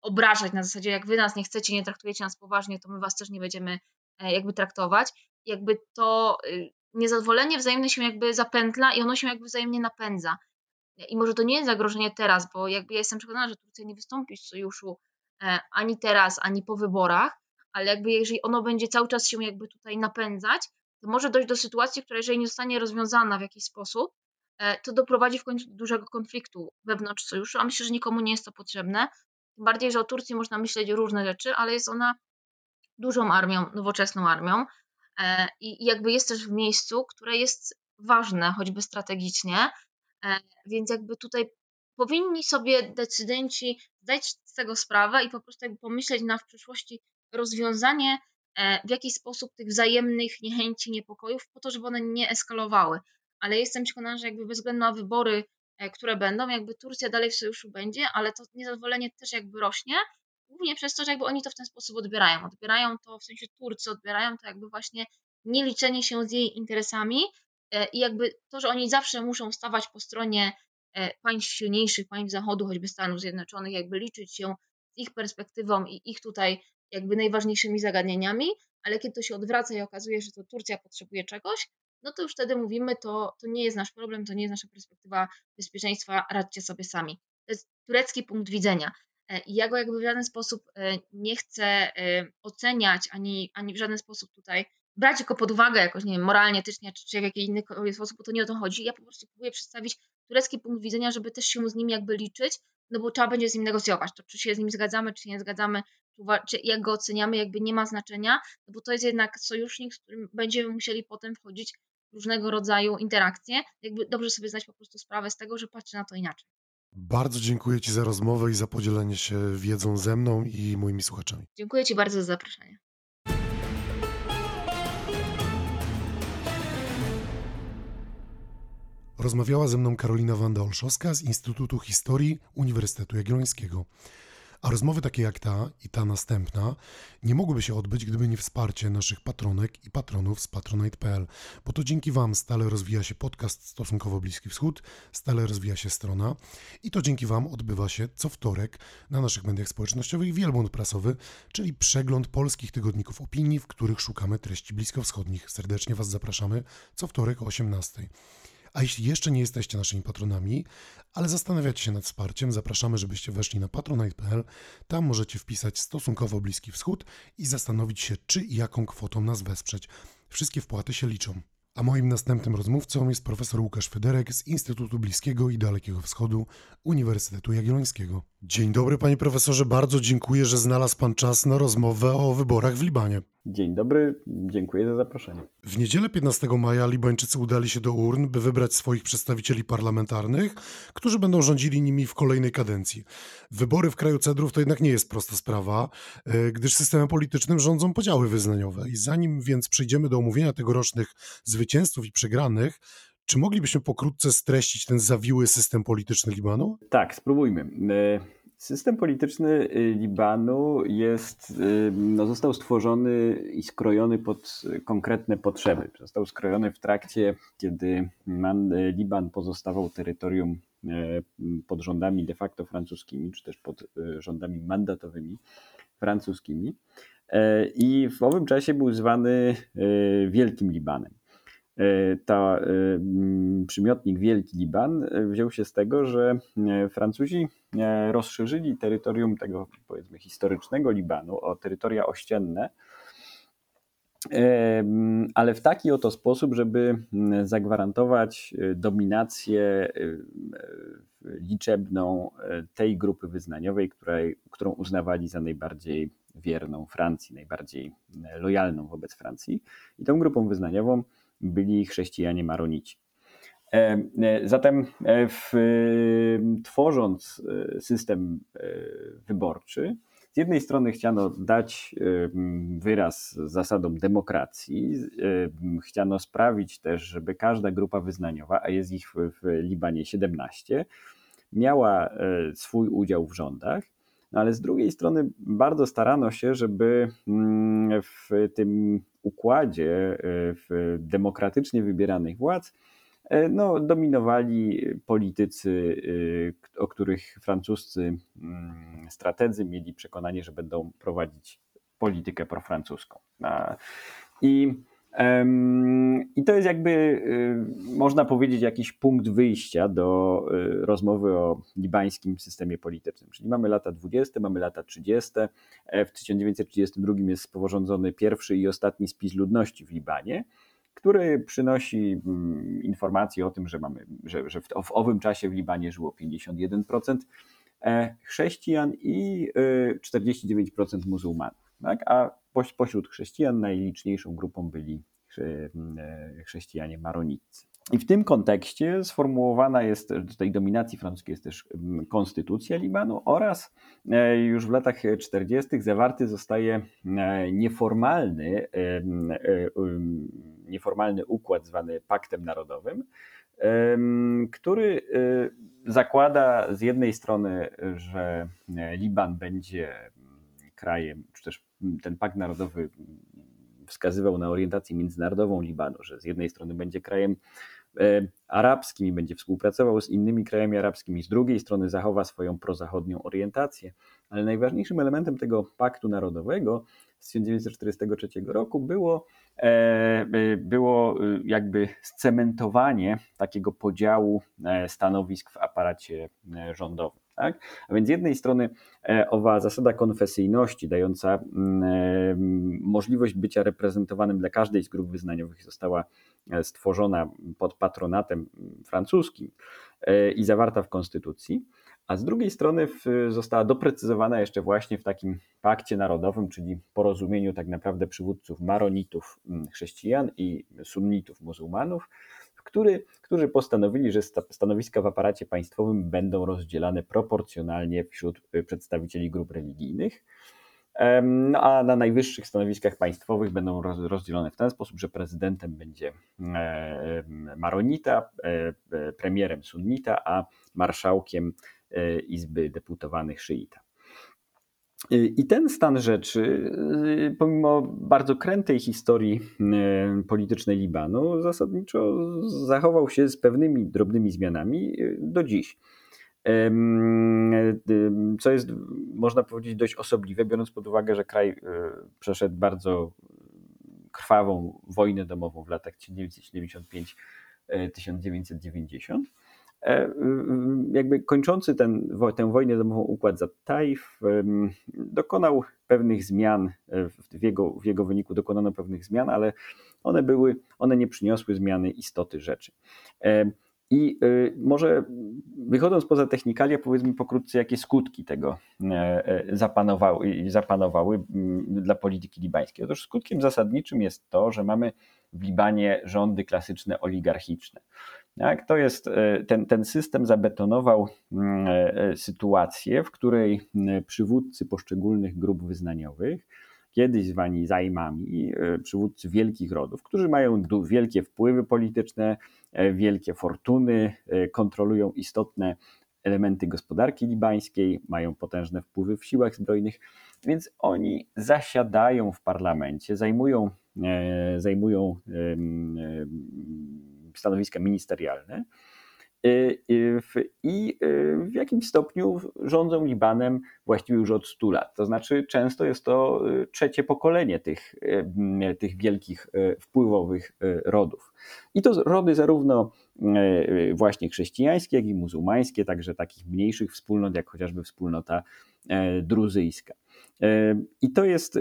obrażać na zasadzie, jak wy nas nie chcecie, nie traktujecie nas poważnie, to my was też nie będziemy jakby traktować. Jakby to y, niezadowolenie wzajemne się jakby zapętla i ono się jakby wzajemnie napędza. I może to nie jest zagrożenie teraz, bo jakby ja jestem przekonana, że Turcja nie wystąpi z sojuszu e, ani teraz, ani po wyborach, ale jakby jeżeli ono będzie cały czas się jakby tutaj napędzać, to może dojść do sytuacji, która jeżeli nie zostanie rozwiązana w jakiś sposób, e, to doprowadzi w końcu do dużego konfliktu wewnątrz sojuszu, a myślę, że nikomu nie jest to potrzebne. Tym bardziej, że o Turcji można myśleć różne rzeczy, ale jest ona dużą armią, nowoczesną armią e, i jakby jest też w miejscu, które jest ważne, choćby strategicznie, E, więc jakby tutaj powinni sobie decydenci zdać z tego sprawę i po prostu jakby pomyśleć na w przyszłości rozwiązanie e, w jakiś sposób tych wzajemnych niechęci, niepokojów, po to, żeby one nie eskalowały. Ale jestem przekonana, że jakby bez względu na wybory, e, które będą, jakby Turcja dalej w sojuszu będzie, ale to niezadowolenie też jakby rośnie, głównie przez to, że jakby oni to w ten sposób odbierają. Odbierają to, w sensie Turcy odbierają to jakby właśnie nieliczenie się z jej interesami, E, I jakby to, że oni zawsze muszą stawać po stronie państw silniejszych, państw Zachodu, choćby Stanów Zjednoczonych, jakby liczyć się z ich perspektywą i ich tutaj jakby najważniejszymi zagadnieniami, ale kiedy to się odwraca i okazuje, że to Turcja potrzebuje czegoś, no to już wtedy mówimy, to, to nie jest nasz problem, to nie jest nasza perspektywa bezpieczeństwa, radźcie sobie sami. To jest turecki punkt widzenia. E, I ja go jakby w żaden sposób e, nie chcę e, oceniać, ani, ani w żaden sposób tutaj brać go pod uwagę jakoś, nie wiem, moralnie, etycznie, czy, czy w jakiś inny sposób, bo to nie o to chodzi. Ja po prostu próbuję przedstawić turecki punkt widzenia, żeby też się z nim jakby liczyć, no bo trzeba będzie z nim negocjować. To czy się z nim zgadzamy, czy nie zgadzamy, czy jak go oceniamy, jakby nie ma znaczenia, no bo to jest jednak sojusznik, z którym będziemy musieli potem wchodzić w różnego rodzaju interakcje. Jakby dobrze sobie zdać po prostu sprawę z tego, że patrzy na to inaczej. Bardzo dziękuję Ci za rozmowę i za podzielenie się wiedzą ze mną i moimi słuchaczami. Dziękuję Ci bardzo za zaproszenie. Rozmawiała ze mną Karolina Wanda Olszowska z Instytutu Historii Uniwersytetu Jagiellońskiego. A rozmowy takie jak ta i ta następna nie mogłyby się odbyć, gdyby nie wsparcie naszych patronek i patronów z patronite.pl, bo to dzięki Wam stale rozwija się podcast Stosunkowo Bliski Wschód, stale rozwija się strona i to dzięki Wam odbywa się co wtorek na naszych mediach społecznościowych wielbłąd prasowy, czyli przegląd polskich tygodników opinii, w których szukamy treści bliskowschodnich. Serdecznie Was zapraszamy co wtorek o 18. A jeśli jeszcze nie jesteście naszymi patronami, ale zastanawiacie się nad wsparciem, zapraszamy, żebyście weszli na patronite.pl. Tam możecie wpisać stosunkowo Bliski Wschód i zastanowić się, czy i jaką kwotą nas wesprzeć. Wszystkie wpłaty się liczą. A moim następnym rozmówcą jest profesor Łukasz Federek z Instytutu Bliskiego i Dalekiego Wschodu Uniwersytetu Jagiellońskiego. Dzień dobry, panie profesorze, bardzo dziękuję, że znalazł pan czas na rozmowę o wyborach w Libanie. Dzień dobry, dziękuję za zaproszenie. W niedzielę 15 maja Libańczycy udali się do urn, by wybrać swoich przedstawicieli parlamentarnych, którzy będą rządzili nimi w kolejnej kadencji. Wybory w kraju cedrów to jednak nie jest prosta sprawa, e, gdyż systemem politycznym rządzą podziały wyznaniowe. I zanim więc przejdziemy do omówienia tegorocznych zwycięzców i przegranych, czy moglibyśmy pokrótce streścić ten zawiły system polityczny Libanu? Tak, spróbujmy. E, System polityczny y, Libanu jest, y, no został stworzony i skrojony pod konkretne potrzeby. Został skrojony w trakcie, kiedy Liban pozostawał terytorium pod rządami de facto francuskimi, czy też pod rządami mandatowymi francuskimi. I w owym czasie był zwany Wielkim Libanem. E, ta e, przymiotnik Wielki Liban e, wziął się z tego, że Francuzi rozszerzyli terytorium tego powiedzmy historycznego Libanu o terytoria ościenne, ale w taki oto sposób, żeby zagwarantować dominację liczebną tej grupy wyznaniowej, której, którą uznawali za najbardziej wierną Francji, najbardziej lojalną wobec Francji. I tą grupą wyznaniową byli chrześcijanie maronici. E, e, zatem e, w, tworząc system wyborczy, z jednej strony chciano dać wyraz zasadom demokracji, chciano sprawić też, żeby każda grupa wyznaniowa, a jest ich w Libanie 17, miała swój udział w rządach. No ale z drugiej strony bardzo starano się, żeby mm, w tym układzie w demokratycznie wybieranych władz e, no, dominowali politycy, e, o których francuscy mm, strategzy mieli przekonanie, że będą prowadzić politykę profrancuską. I i to jest jakby, y, można powiedzieć, jakiś punkt wyjścia do y, rozmowy o libańskim systemie politycznym. Czyli mamy lata 20, mamy lata 30. E, w 1932 jest sporządzony pierwszy i ostatni spis ludności w Libanie, który przynosi mm, informacje o tym, że, mamy, że, że w, w owym czasie w Libanie żyło 51% e, chrześcijan i 49% y, muzułmanów. Tak? A pośród chrześcijan najliczniejszą grupą byli e, chrześcijanie maronicy. I w tym kontekście sformułowana jest, do tej dominacji francuskiej jest też konstytucja Libanu oraz e, już w latach 40. zawarty zostaje e, nieformalny, nieformalny układ zwany Paktem Narodowym, który zakłada z jednej strony, że Liban będzie krajem, czy też ten pakt narodowy wskazywał na orientację międzynarodową Libanu, że z jednej strony będzie krajem e, arabskim i będzie współpracował z innymi krajami arabskimi, z drugiej strony zachowa swoją prozachodnią orientację. Ale najważniejszym elementem tego paktu narodowego z 1943 roku było, było jakby scementowanie takiego podziału stanowisk w aparacie rządowym. Tak? A więc z jednej strony owa zasada konfesyjności, dająca mm, możliwość bycia reprezentowanym dla każdej z grup wyznaniowych, została stworzona pod patronatem francuskim i zawarta w konstytucji a z drugiej strony została doprecyzowana jeszcze właśnie w takim pakcie narodowym, czyli porozumieniu tak naprawdę przywódców maronitów, mm, chrześcijan i sunnitów, muzułmanów, który, którzy postanowili, że stanowiska w aparacie państwowym będą rozdzielane proporcjonalnie wśród y, przedstawicieli grup religijnych. No a na najwyższych stanowiskach państwowych będą rozdzielone w ten sposób, że prezydentem będzie e, maronita, e, e, premierem sunnita, a marszałkiem Izby Deputowanych szyita. E, I ten stan rzeczy, e, pomimo bardzo krętej historii politycznej Libanu, zasadniczo zachował się z pewnymi drobnymi zmianami do dziś. Co jest, można powiedzieć, dość osobliwe, biorąc pod uwagę, że kraj przeszedł bardzo krwawą wojnę domową w latach 1975-1990. E, jakby kończący ten, tę wojnę domową układ Zatajf dokonał pewnych zmian, e, w jego, w jego wyniku dokonano pewnych zmian, ale one były, one nie przyniosły zmiany istoty rzeczy. E, I może wychodząc poza technikalia, powiedzmy pokrótce, jakie skutki tego zapanowały, zapanowały dla polityki libańskiej. Otóż skutkiem zasadniczym jest to, że mamy w Libanie rządy klasyczne oligarchiczne. Tak, to jest, e, ten, ten system zabetonował mm, e, e, sytuację, w której mm, przywódcy poszczególnych grup wyznaniowych, kiedyś zwani zajmami, przywódcy wielkich rodów, którzy mają wielkie wpływy polityczne, wielkie fortuny, kontrolują istotne elementy gospodarki libańskiej, mają potężne wpływy w siłach zbrojnych, więc oni zasiadają w parlamencie, zajmują, zajmują stanowiska ministerialne y, y, i y, w jakimś stopniu rządzą Libanem właściwie już od 100 lat. To znaczy, często jest to trzecie pokolenie tych, tych wielkich, wpływowych rodów. I to rody zarówno właśnie chrześcijańskie, jak i muzułmańskie, także takich mniejszych wspólnot, jak chociażby wspólnota druzyjska. I to jest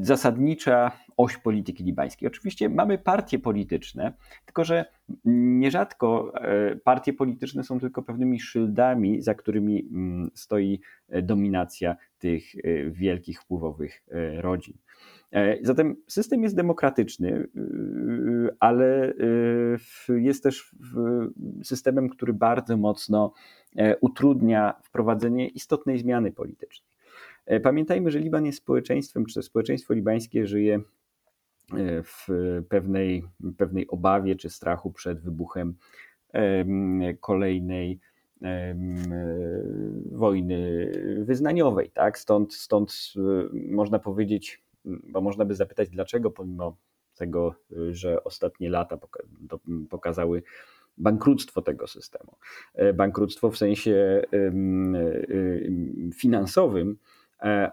zasadnicza oś polityki libańskiej. Oczywiście mamy partie polityczne, tylko że nierzadko e, partie polityczne są tylko pewnymi szyldami, za którymi mm, stoi e, dominacja tych e, wielkich wpływowych rodzin. Zatem system jest demokratyczny, ale jest też systemem, który bardzo mocno utrudnia wprowadzenie istotnej zmiany politycznej. E, pamiętajmy, że Liban jest społeczeństwem, czy społeczeństwo libańskie żyje e, w pewnej, pewnej obawie czy strachu przed wybuchem kolejnej wojny wyznaniowej. Tak? Stąd, stąd e, można powiedzieć, bo można by zapytać, dlaczego pomimo tego, że ostatnie lata pokazały bankructwo tego systemu. Bankructwo w sensie finansowym, E,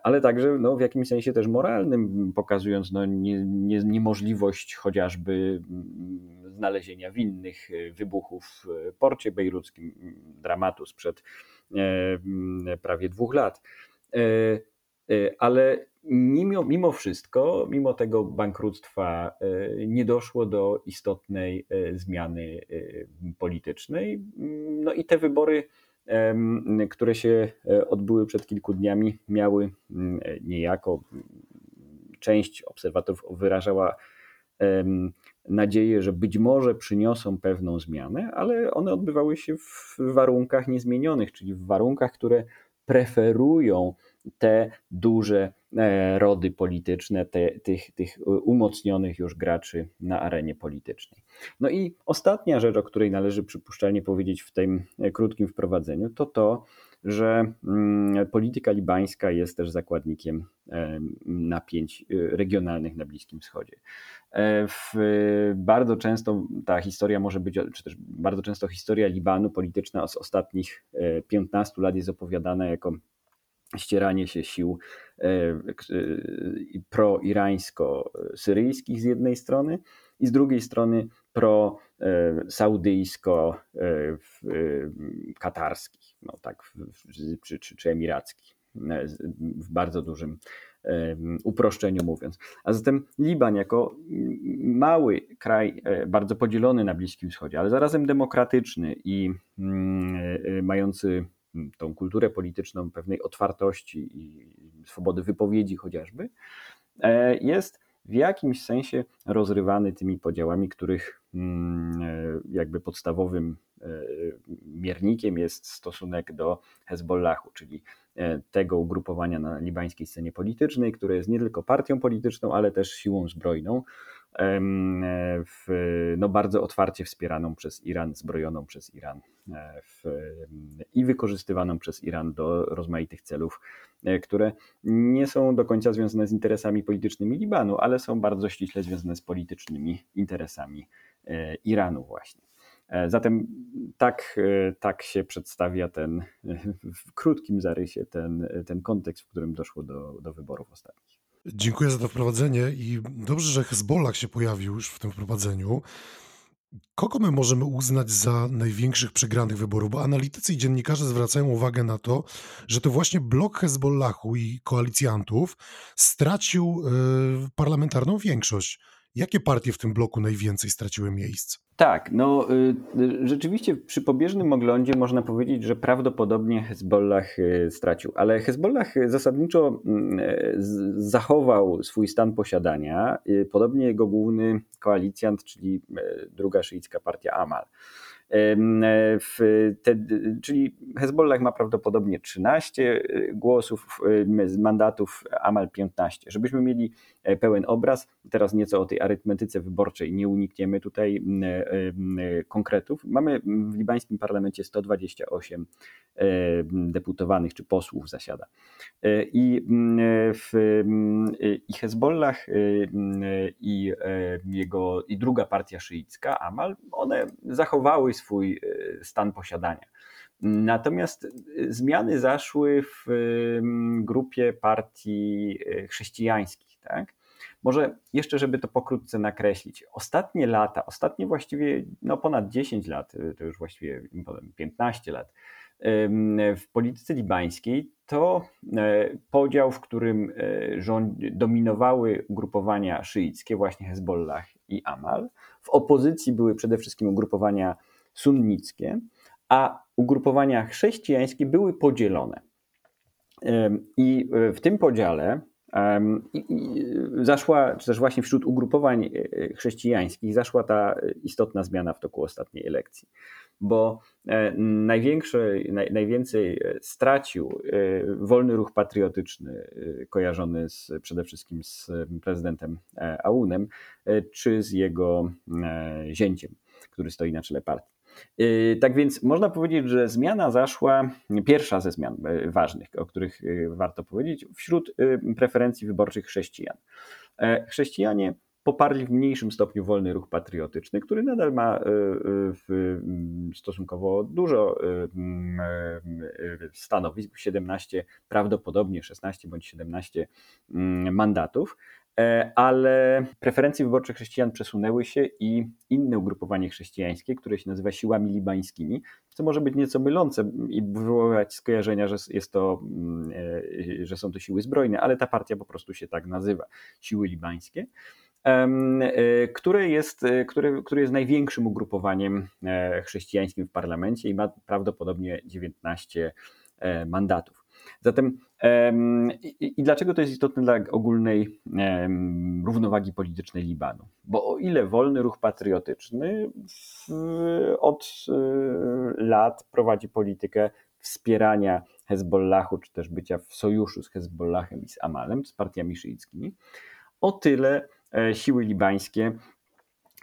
ale także no, w jakimś sensie też moralnym, pokazując no, nie, nie, niemożliwość chociażby mm, znalezienia winnych e, wybuchów w porcie bejruckim, mm, dramatu sprzed e, mm, prawie dwóch lat. Ale mimo, mimo wszystko, mimo tego bankructwa, nie doszło do istotnej zmiany politycznej. No i te wybory które się e, odbyły przed kilku dniami, miały mm, niejako część obserwatorów wyrażała nadzieję, że być może przyniosą pewną zmianę, ale one odbywały się w warunkach niezmienionych, czyli w warunkach, które preferują te duże e, rody polityczne, te, tych, tych umocnionych już graczy na arenie politycznej. No i ostatnia rzecz, o której należy przypuszczalnie powiedzieć w tym e, krótkim wprowadzeniu, to to, że mm, polityka libańska jest też zakładnikiem e, napięć regionalnych na Bliskim Wschodzie. W, bardzo często ta historia może być, czy też bardzo często historia Libanu polityczna z ostatnich 15 lat jest opowiadana jako ścieranie się sił pro-irańsko-syryjskich z jednej strony i z drugiej strony pro-saudyjsko-katarskich, no tak, czy, czy, czy emirackich w bardzo dużym uproszczeniu mówiąc. A zatem Liban jako mały kraj, e, bardzo podzielony na Bliskim Wschodzie, ale zarazem demokratyczny i mm, e, mający tą kulturę polityczną pewnej otwartości i swobody wypowiedzi chociażby, e, jest w jakimś sensie rozrywany tymi podziałami, których mm, jakby podstawowym miernikiem jest stosunek do Hezbollahu, czyli E, tego ugrupowania na libańskiej scenie politycznej, które jest nie tylko partią polityczną, ale też siłą zbrojną, e, w, no bardzo otwarcie wspieraną przez Iran, zbrojoną przez Iran e, w, i wykorzystywaną przez Iran do rozmaitych celów, które nie są do końca związane z interesami politycznymi Libanu, ale są bardzo ściśle związane z politycznymi interesami Iranu właśnie. E, zatem tak, e, tak się przedstawia ten, w krótkim zarysie, ten, ten kontekst, w którym doszło do, do wyborów ostatnich. Dziękuję za to wprowadzenie i dobrze, że Hezbollah się pojawił już w tym wprowadzeniu. Kogo my możemy uznać za największych przegranych wyborów? Bo analitycy i dziennikarze zwracają uwagę na to, że to właśnie blok Hezbollahu i koalicjantów stracił y, parlamentarną większość. Jakie partie w tym bloku najwięcej straciły miejsc? Tak, no y, y, rzeczywiście przy pobieżnym oglądzie można powiedzieć, że prawdopodobnie Hezbollah y, stracił, ale Hezbollah zasadniczo mm, zachował swój stan posiadania, podobnie jego główny koalicjant, czyli druga szyicka partia Amal. Te, czyli Hezbollah ma prawdopodobnie 13 e, głosów, mandatów, Amal 15. Żebyśmy mieli e, pełen obraz, teraz nieco o tej arytmetyce wyborczej, nie unikniemy tutaj e, konkretów. Mamy w libańskim parlamencie 128 deputowanych czy posłów zasiada. I, w, i Hezbollah i, jego, i druga partia szyicka, Amal, one zachowały swój e, stan posiadania. Natomiast e, zmiany zaszły w grupie partii e, chrześcijańskich. Tak? Może jeszcze, żeby to pokrótce nakreślić. Ostatnie lata, ostatnie właściwie no ponad 10 lat, to już właściwie 15 lat, w polityce libańskiej to podział, w którym rząd, dominowały ugrupowania szyickie, właśnie Hezbollah i Amal. W opozycji były przede wszystkim ugrupowania sunnickie, a ugrupowania chrześcijańskie były podzielone. I e, w tym podziale zaszła, czy też właśnie wśród ugrupowań e, chrześcijańskich zaszła ta istotna zmiana w toku ostatniej elekcji, bo e, największy, naj, najwięcej stracił wolny ruch patriotyczny kojarzony z, przede wszystkim z prezydentem Aunem, czy z jego zięciem, który stoi na czele partii. Yy, tak więc można powiedzieć, że zmiana zaszła, pierwsza ze zmian yy, ważnych, o których yy, warto powiedzieć, wśród preferencji wyborczych chrześcijan. E, chrześcijanie poparli w mniejszym stopniu wolny ruch patriotyczny, który nadal ma stosunkowo dużo stanowisk, 17, prawdopodobnie 16 bądź 17 mandatów, E, ale preferencje wyborcze chrześcijan przesunęły się i inne ugrupowanie chrześcijańskie, które się nazywa siłami libańskimi, co może być nieco mylące i wywoływać skojarzenia, że, jest to, mm, e, że są to siły zbrojne, ale ta partia po prostu się tak nazywa, siły libańskie e, które jest, które, które jest największym ugrupowaniem chrześcijańskim w parlamencie i ma prawdopodobnie 19 mandatów. Zatem i, i dlaczego to jest istotne dla ogólnej równowagi politycznej Libanu? Bo o ile wolny ruch patriotyczny od e, lat prowadzi politykę wspierania Hezbollahu, czy też bycia w sojuszu z Hezbollahem i z Amalem, z partiami szyickimi, o tyle e, siły libańskie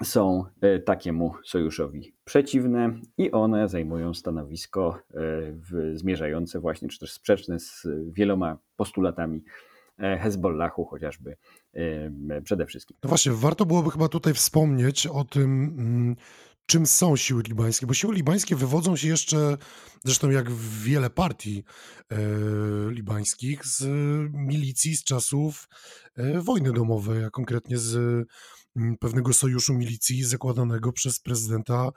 są e, takiemu sojuszowi przeciwne i one zajmują stanowisko e, zmierzające właśnie, czy też sprzeczne z wieloma postulatami e, Hezbollahu chociażby przede wszystkim. No właśnie, warto byłoby chyba tutaj wspomnieć o tym, mm, czym są siły libańskie, bo siły libańskie wywodzą się jeszcze, zresztą jak wiele partii libańskich, z milicji z czasów wojny domowej, a konkretnie z m, pewnego sojuszu milicji zakładanego przez prezydenta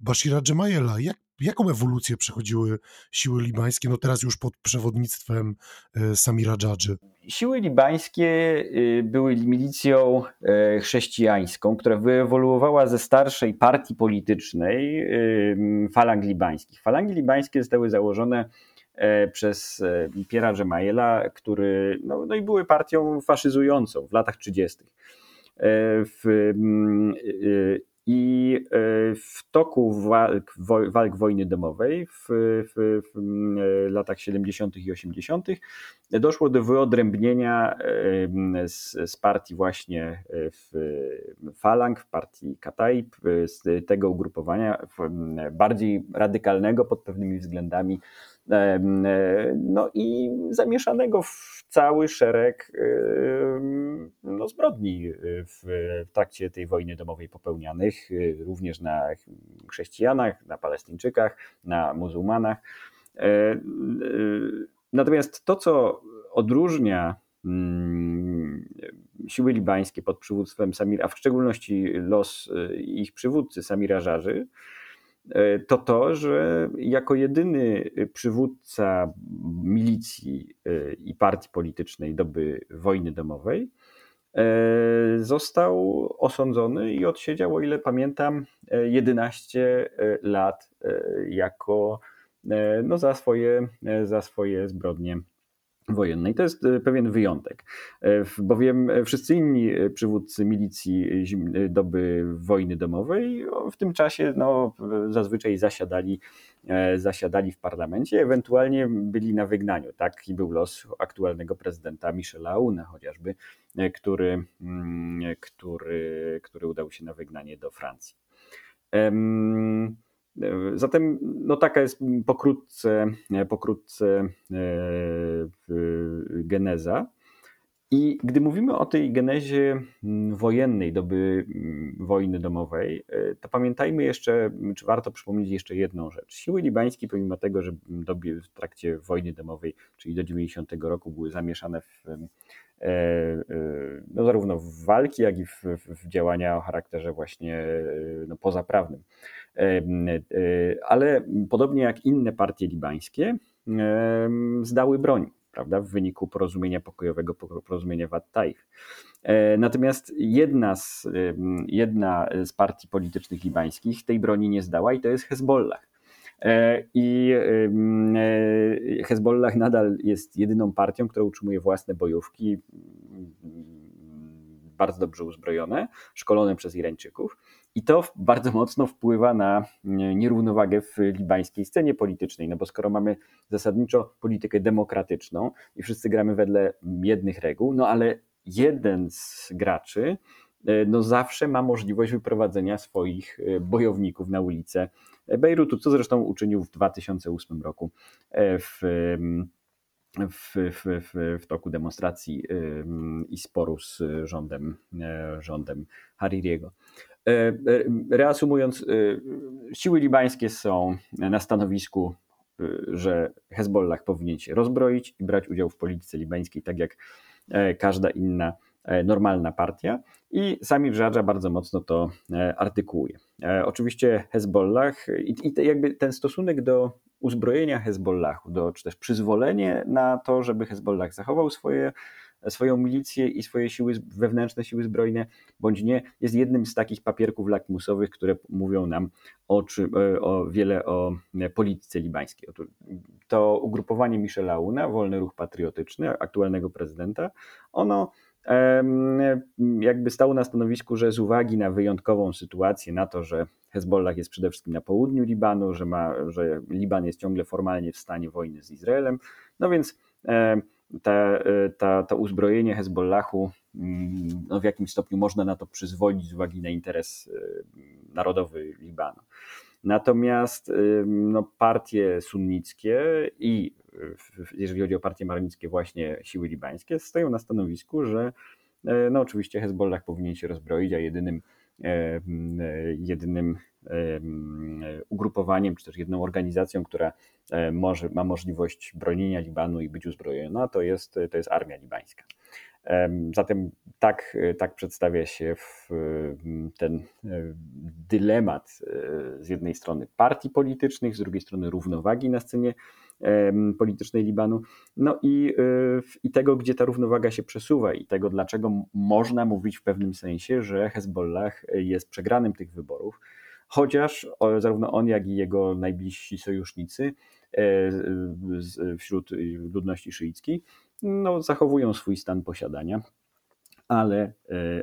Bashira Gemayela. Jak, jaką ewolucję przechodziły siły libańskie, no teraz już pod przewodnictwem e, Samira Dżadży? Siły libańskie y, były milicją e, chrześcijańską, która wyewoluowała ze starszej partii politycznej y, falang libańskich. Falangi libańskie zostały założone e, przez e, Piera Gemayela, który, no, no i były partią faszyzującą w latach 30. W, mm, i e, w toku walk, walk wojny domowej w, w, w, e, latach 70. i 80. doszło do wyodrębnienia z, z partii właśnie w Falang, w partii Kataib, z tego ugrupowania bardziej radykalnego pod pewnymi względami no i zamieszanego w cały szereg no, zbrodni w trakcie tej wojny domowej popełnianych, y, również na chrześcijanach, na Palestyńczykach, na muzułmanach. E, natomiast to, co odróżnia mm, siły libańskie pod przywództwem Samira, a w szczególności los ich przywódcy Samira Żarzy, E, to to, że jako jedyny przywódca milicji e, i partii politycznej doby wojny domowej e, został osądzony i odsiedział, o ile pamiętam, 11 lat jako no, za, swoje, za swoje zbrodnie wojennej. To jest e, pewien wyjątek, e, bowiem wszyscy inni e, przywódcy milicji doby wojny domowej w tym czasie no, zazwyczaj zasiadali, zasiadali w parlamencie, ewentualnie byli na wygnaniu. Taki był los aktualnego prezydenta Michela Aouna chociażby, który, mm, który, który udał się na wygnanie do Francji. Zatem no taka jest pokrótce, pokrótce e, geneza. I gdy mówimy o tej genezie wojennej, doby wojny domowej, e, to pamiętajmy jeszcze, czy warto przypomnieć jeszcze jedną rzecz. Siły libańskie, pomimo tego, że w trakcie wojny domowej, czyli do 90 roku, były zamieszane w, no, zarówno w walki, jak i w, w działania o charakterze właśnie no, pozaprawnym E, ale podobnie jak inne partie libańskie, zdały broń prawda, w wyniku porozumienia pokojowego, porozumienia Wat Taif. E, natomiast jedna z, jedna z partii politycznych libańskich tej broni nie zdała i to jest Hezbollah. E, I Hezbollah nadal jest jedyną partią, która utrzymuje własne bojówki, bardzo dobrze uzbrojone, szkolone przez Irańczyków. I to bardzo mocno wpływa na nierównowagę w libańskiej scenie politycznej, no bo skoro mamy zasadniczo politykę demokratyczną i wszyscy gramy wedle jednych reguł, no ale jeden z graczy e, no zawsze ma możliwość wyprowadzenia swoich e, bojowników na ulicę Bejrutu, co zresztą uczynił w 2008 roku e, w, w, w, w, w toku demonstracji i sporu z rządem, rządem Haririego. E, e, reasumując, e, siły libańskie są na stanowisku, że Hezbollah powinien się rozbroić i brać udział w polityce libańskiej, tak jak każda inna normalna partia. I sami Wrzadża bardzo mocno to artykułuje. Oczywiście Hezbollah i, i jakby ten stosunek do uzbrojenia Hezbollahu, do, czy też przyzwolenie na to, żeby Hezbollah zachował swoje swoją milicję i swoje siły wewnętrzne, siły zbrojne, bądź nie, jest jednym z takich papierków lakmusowych, które mówią nam o, e, o wiele o e, polityce libańskiej. To ugrupowanie Michela Aouna, Wolny Ruch Patriotyczny, aktualnego prezydenta, ono jakby stało na stanowisku, że z uwagi na wyjątkową sytuację, na to, że Hezbollah jest przede wszystkim na południu Libanu, że, ma, że Liban jest ciągle formalnie w stanie wojny z Izraelem, no więc ta, ta, to uzbrojenie Hezbollahu mm, no w jakimś stopniu można na to przyzwolić z uwagi na interes narodowy Libanu. Natomiast y, no, partie sunnickie i jeżeli chodzi o partie maronickie, właśnie siły libańskie, stoją na stanowisku, że no, oczywiście Hezbollah powinien się rozbroić, a jedynym jedynym ugrupowaniem, czy też jedną organizacją, która może, ma możliwość bronienia Libanu i być uzbrojona, to jest, to jest armia libańska. Zatem tak, tak przedstawia się ten e, dylemat e, z jednej strony partii politycznych, z drugiej strony równowagi na scenie politycznej Libanu, no i, e, i tego, gdzie ta równowaga się przesuwa i tego, dlaczego można mówić w pewnym sensie, że Hezbollah jest przegranym tych wyborów, chociaż zarówno on, jak i jego najbliżsi sojusznicy wśród ludności szyickiej no, zachowują swój stan posiadania, ale,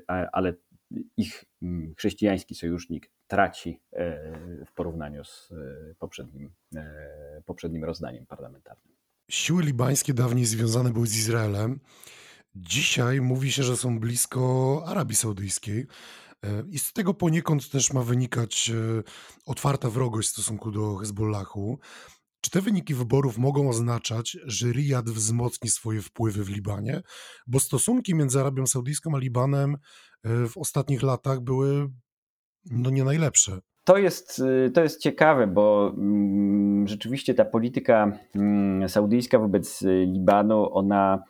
e, ale ich mm, chrześcijański sojusznik traci e, w porównaniu z e, poprzednim, poprzednim rozdaniem parlamentarnym. Siły libańskie dawniej związane były z Izraelem. Dzisiaj mówi się, że są blisko Arabii Saudyjskiej. I z tego poniekąd też ma wynikać otwarta wrogość w stosunku do Hezbollahu. Czy te wyniki wyborów mogą oznaczać, że Riyad wzmocni swoje wpływy w Libanie? Bo stosunki między Arabią Saudyjską a Libanem e, w ostatnich latach były no nie najlepsze. To jest, y, to jest ciekawe, bo mm, rzeczywiście ta polityka mm, saudyjska wobec y, Libanu, ona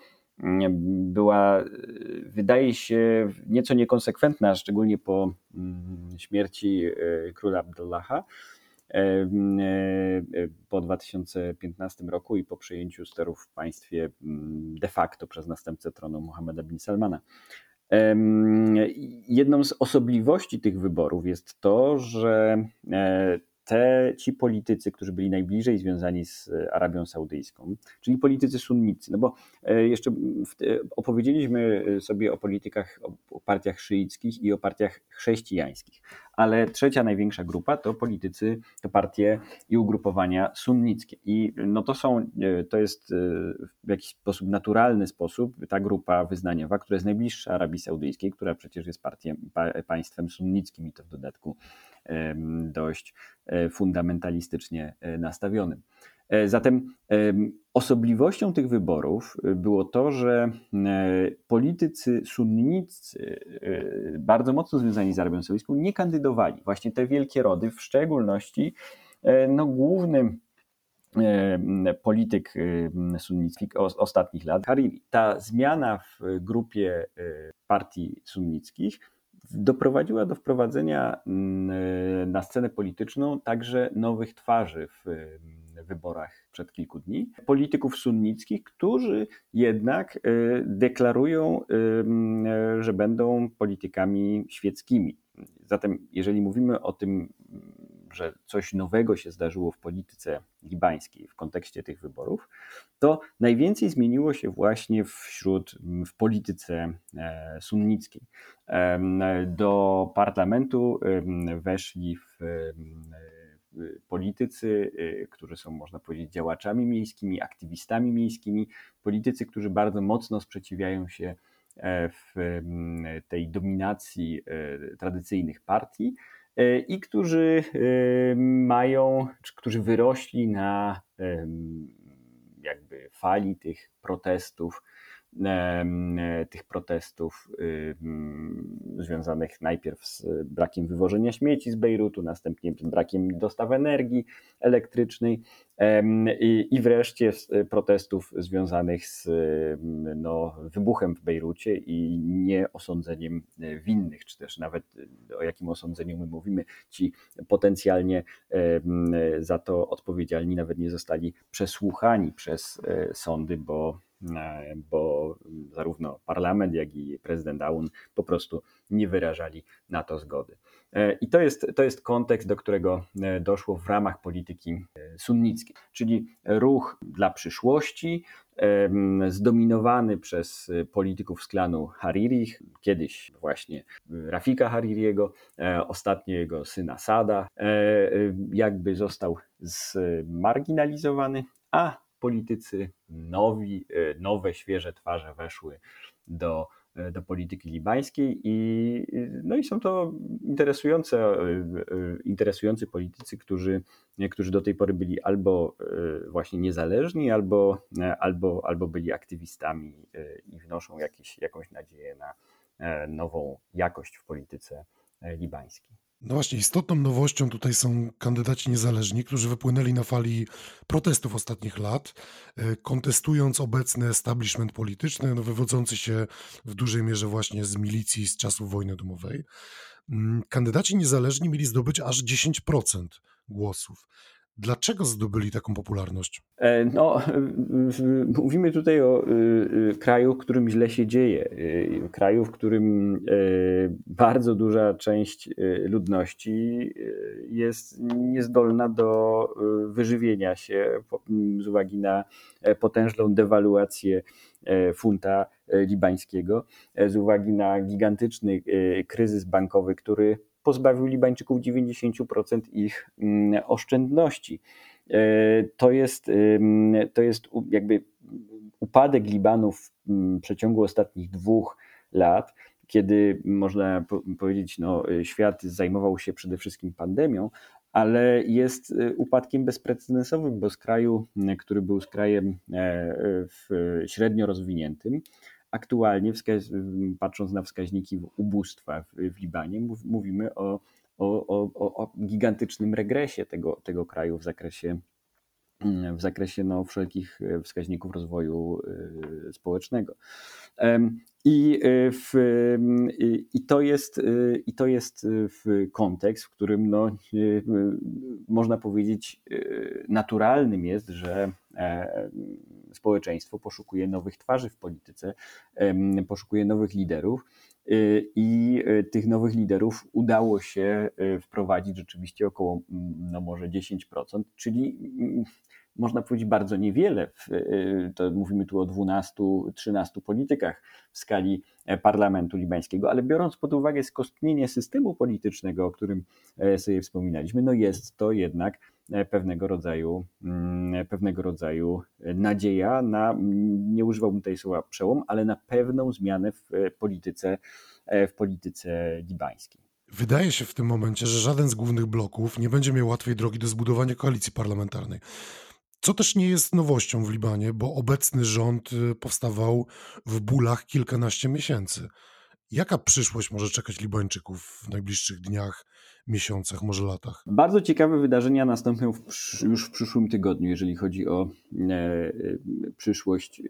mm, była, y, wydaje się, nieco niekonsekwentna, szczególnie po śmierci króla Abdullaha. E, e, po 2015 roku i po przejęciu sterów w państwie de facto przez następcę tronu Mohameda bin Salmana. Jedną z osobliwości tych wyborów jest to, że e, te, ci politycy, którzy byli najbliżej związani z e, Arabią Saudyjską, czyli politycy sunnicy, no bo e, jeszcze opowiedzieliśmy sobie o politykach, o partiach szyickich i o partiach chrześcijańskich, ale trzecia największa grupa to politycy, to partie i ugrupowania sunnickie. I no to są, e, to jest w jakiś sposób naturalny sposób ta grupa wyznaniowa, która jest najbliższa Arabii Saudyjskiej, która przecież jest państwem sunnickim i to w dodatku dość e, fundamentalistycznie e, nastawionym. E, zatem osobliwością tych wyborów było to, że politycy sunnicy, bardzo mocno związani z Arabią Saudyjską, nie kandydowali. Właśnie te wielkie rody, w szczególności no, głównym polityk sunnicki ostatnich lat, Hariri. Ta zmiana w grupie partii sunnickich doprowadziła do wprowadzenia mm, na scenę polityczną także nowych twarzy w wyborach przed kilku dni. Polityków sunnickich, którzy jednak y, deklarują, że będą politykami świeckimi. Zatem, jeżeli mówimy o tym, że coś nowego się zdarzyło w polityce libańskiej w kontekście tych wyborów, to najwięcej zmieniło się właśnie wśród, w polityce e, sunnickiej. Do parlamentu weszli w politycy, e, którzy są, można powiedzieć, działaczami miejskimi, aktywistami miejskimi, politycy, którzy bardzo mocno sprzeciwiają się e, w tej dominacji tradycyjnych partii i którzy mają, którzy wyrośli na jakby fali tych protestów, tych protestów związanych najpierw z brakiem wywożenia śmieci z Bejrutu, następnie z brakiem dostaw energii elektrycznej i wreszcie protestów związanych z no, wybuchem w Bejrucie i nieosądzeniem winnych, czy też nawet o jakim osądzeniu my mówimy, ci potencjalnie za to odpowiedzialni nawet nie zostali przesłuchani przez e, sądy, bo E, bo zarówno parlament, jak i prezydent Aoun po prostu nie wyrażali na to zgody. E, I to jest, to jest kontekst, do którego e, doszło w ramach polityki sunnickiej, czyli ruch dla przyszłości, zdominowany przez polityków z klanu Hariri, kiedyś właśnie Rafika Haririego, ostatnio jego syna Sada, jakby został zmarginalizowany, a politycy nowi, e, nowe, świeże twarze weszły do, e, do polityki libańskiej i, no i są to interesujące, e, interesujący politycy, którzy, którzy do tej pory byli albo właśnie niezależni, albo, albo, albo byli aktywistami i wnoszą jakieś, jakąś nadzieję na nową jakość w polityce libański. No właśnie, istotną nowością tutaj są kandydaci niezależni, którzy wypłynęli na fali protestów ostatnich lat, e, kontestując obecny establishment polityczny, no, wywodzący się w dużej mierze właśnie z milicji z czasów wojny domowej. Mm, kandydaci niezależni mieli zdobyć aż 10% głosów. Dlaczego zdobyli taką popularność? E, no, mówimy tutaj o y, y, kraju, w którym źle się dzieje. Y, kraju, w którym e, bardzo duża część ludności jest niezdolna do wyżywienia się z uwagi na e, potężną dewaluację funta libańskiego, z uwagi na gigantyczny kryzys bankowy, który pozbawił Libańczyków 90% ich mm, oszczędności. E, to jest, to jest jakby upadek Libanu w mm, przeciągu ostatnich dwóch lat, kiedy można powiedzieć, no, świat zajmował się przede wszystkim pandemią, ale jest e, upadkiem bezprecedensowym, bo z kraju, który był z krajem e, średnio rozwiniętym, aktualnie, patrząc na wskaźniki ubóstwa w, w Libanie, mówimy o, o, o, o gigantycznym regresie tego, tego kraju w zakresie w zakresie no, wszelkich e, wskaźników rozwoju e, społecznego. I, e, w, i, to jest, I to jest w kontekst, w którym no, można powiedzieć naturalnym jest, że społeczeństwo poszukuje nowych twarzy w polityce, poszukuje nowych liderów. I tych nowych liderów udało się wprowadzić rzeczywiście około no może 10%, czyli można powiedzieć bardzo niewiele. Y, to mówimy tu o 12-13 politykach w skali e, parlamentu libańskiego, ale biorąc pod uwagę skostnienie systemu politycznego, o którym e, sobie wspominaliśmy, no jest to jednak e, pewnego rodzaju, mm, pewnego rodzaju nadzieja na, nie używałbym tutaj słowa przełom, ale na pewną zmianę w polityce, w polityce libańskiej. Wydaje się w tym momencie, że żaden z głównych bloków nie będzie miał łatwej drogi do zbudowania koalicji parlamentarnej. Co też nie jest nowością w Libanie, bo obecny rząd y, powstawał w bólach kilkanaście miesięcy. Jaka przyszłość może czekać Libańczyków w najbliższych dniach, miesiącach, może latach? Bardzo ciekawe wydarzenia nastąpią w, już w przyszłym tygodniu, jeżeli chodzi o e, e przyszłość e,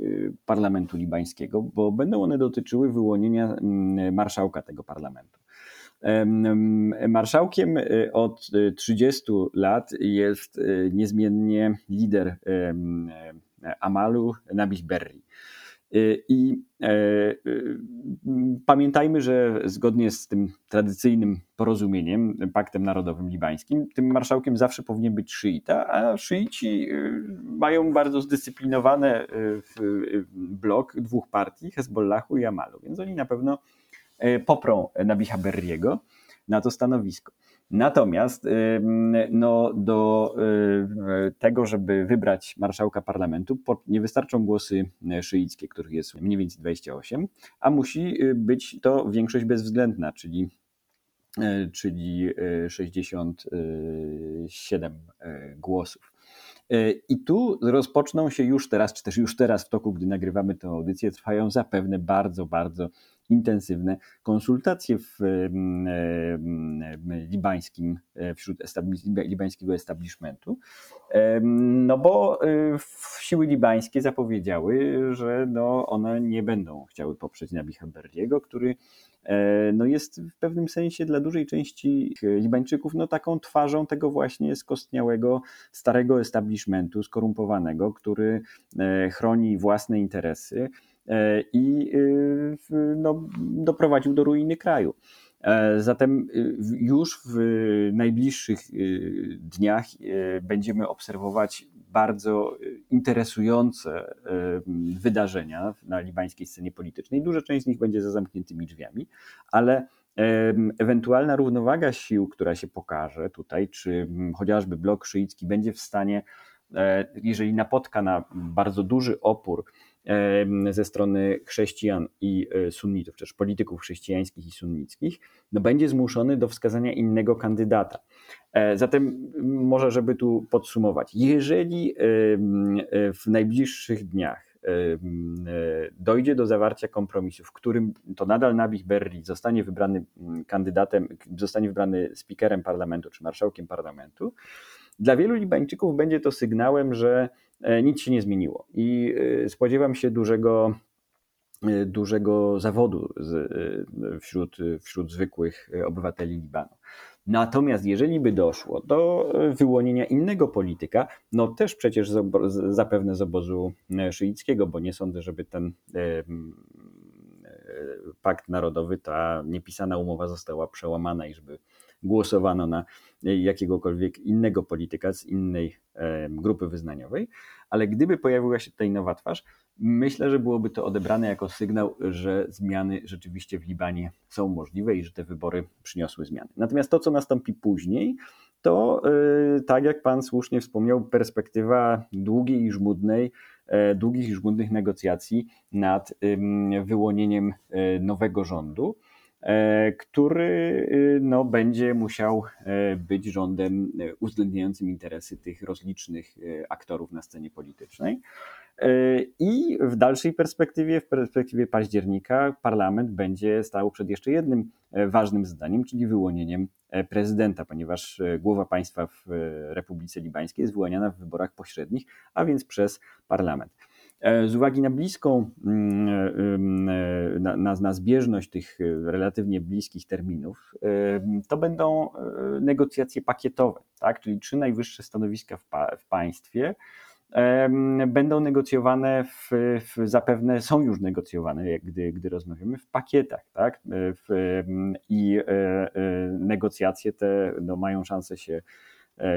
parlamentu libańskiego, bo będą one dotyczyły wyłonienia marszałka tego parlamentu. Marszałkiem y, od 30 lat jest y, niezmiennie lider Amalu Nabih Berri. Y, I e, pamiętajmy, że zgodnie z tym tradycyjnym porozumieniem, paktem narodowym libańskim, tym marszałkiem zawsze powinien być szyita, a szyici mają bardzo zdyscyplinowany blok dwóch partii, Hezbollahu i Amalu, więc oni na pewno E, poprą Nabiha Berriego na to stanowisko. Natomiast no, do e, tego, żeby wybrać marszałka parlamentu, nie wystarczą głosy szyickie, których jest mniej więcej 28, a musi e, być to większość bezwzględna, czyli, czyli 67 głosów. I tu rozpoczną się już teraz, czy też już teraz w toku, gdy nagrywamy tę audycję, trwają zapewne bardzo, bardzo intensywne. Konsultacje w libańskim, e, wśród libańskiego establishmentu, no bo e, siły libańskie zapowiedziały, że no one nie będą chciały poprzeć Berdiego, który e, no jest w pewnym sensie dla dużej części Libańczyków no taką twarzą tego właśnie skostniałego, starego establishmentu, skorumpowanego, który chroni własne interesy, E, i y, no, doprowadził do ruiny kraju. E, zatem y, już w najbliższych y, dniach będziemy obserwować bardzo interesujące wydarzenia na libańskiej scenie politycznej. Duża część z nich będzie za zamkniętymi drzwiami, ale ewentualna równowaga sił, która się pokaże tutaj, czy chociażby blok szyicki będzie w stanie, e, jeżeli napotka na bardzo duży opór, ze strony chrześcijan i e, sunnitów, też polityków chrześcijańskich i sunnickich, no będzie zmuszony do wskazania innego kandydata. E, zatem może, żeby tu podsumować, jeżeli w najbliższych dniach dojdzie do zawarcia kompromisu, w którym to nadal Nabih Berri zostanie wybrany kandydatem, zostanie wybrany speakerem parlamentu czy marszałkiem parlamentu, dla wielu Libańczyków będzie to sygnałem, że e, nic się nie zmieniło i e, spodziewam się dużego e, dużego zawodu wśród, wśród zwykłych obywateli Libanu. Natomiast jeżeli by doszło do wyłonienia innego polityka, no też przecież zapewne z obozu szyickiego, bo nie sądzę, żeby ten pakt narodowy, ta niepisana umowa została przełamana i żeby głosowano na jakiegokolwiek innego polityka z innej grupy wyznaniowej, ale gdyby pojawiła się tutaj nowa twarz, myślę, że byłoby to odebrane jako sygnał, że zmiany rzeczywiście w Libanie są możliwe i że te wybory przyniosły zmiany. Natomiast to, co nastąpi później, to e, tak jak Pan słusznie wspomniał, perspektywa długiej i żmudnej, e, długich i żmudnych negocjacji nad wyłonieniem e, nowego rządu. E, który y, no, będzie musiał e, być rządem e, uwzględniającym interesy tych rozlicznych aktorów na scenie politycznej. I w dalszej perspektywie, w perspektywie października, parlament będzie stał przed jeszcze jednym ważnym zadaniem, czyli wyłonieniem prezydenta, ponieważ głowa państwa w Republice Libańskiej jest wyłaniana w wyborach pośrednich, a więc przez parlament. E, z uwagi na bliską, mm, e, na, na, na zbieżność tych e, relatywnie bliskich terminów, to będą negocjacje pakietowe, tak? czyli trzy najwyższe stanowiska w, pa, w państwie będą negocjowane w, w, zapewne są już negocjowane, jak gdy, gdy rozmawiamy, w pakietach, tak? W, I negocjacje te no, mają szansę się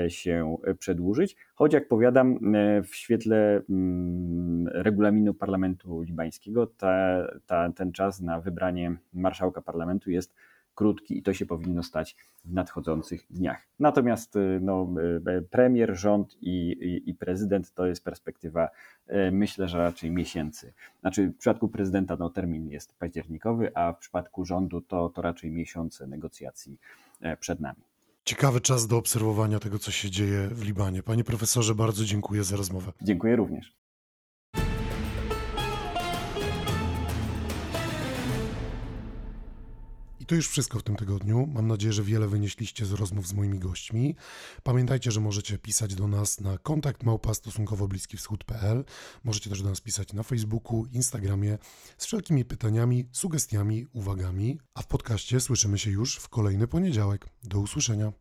się przedłużyć. Choć jak powiadam, e, w świetle mm, regulaminu parlamentu libańskiego ta, ta, ten czas na wybranie marszałka parlamentu jest krótki i to się powinno stać w nadchodzących dniach. Natomiast e, no, premier, rząd i, i, i, prezydent to jest perspektywa, myślę, że raczej miesięcy. Znaczy w przypadku prezydenta no, termin jest październikowy, a w przypadku rządu to, to raczej miesiące negocjacji przed nami. Ciekawy czas do obserwowania tego, co się dzieje w Libanie. Panie profesorze, bardzo dziękuję za rozmowę. Dziękuję również. To już wszystko w tym tygodniu. Mam nadzieję, że wiele wynieśliście z rozmów z moimi gośćmi. Pamiętajcie, że możecie pisać do nas na kontakt małpa stosunkowo bliski wschód.pl. Możecie też do nas pisać na Facebooku, Instagramie z wszelkimi pytaniami, sugestiami, uwagami. A w podcaście słyszymy się już w kolejny poniedziałek. Do usłyszenia.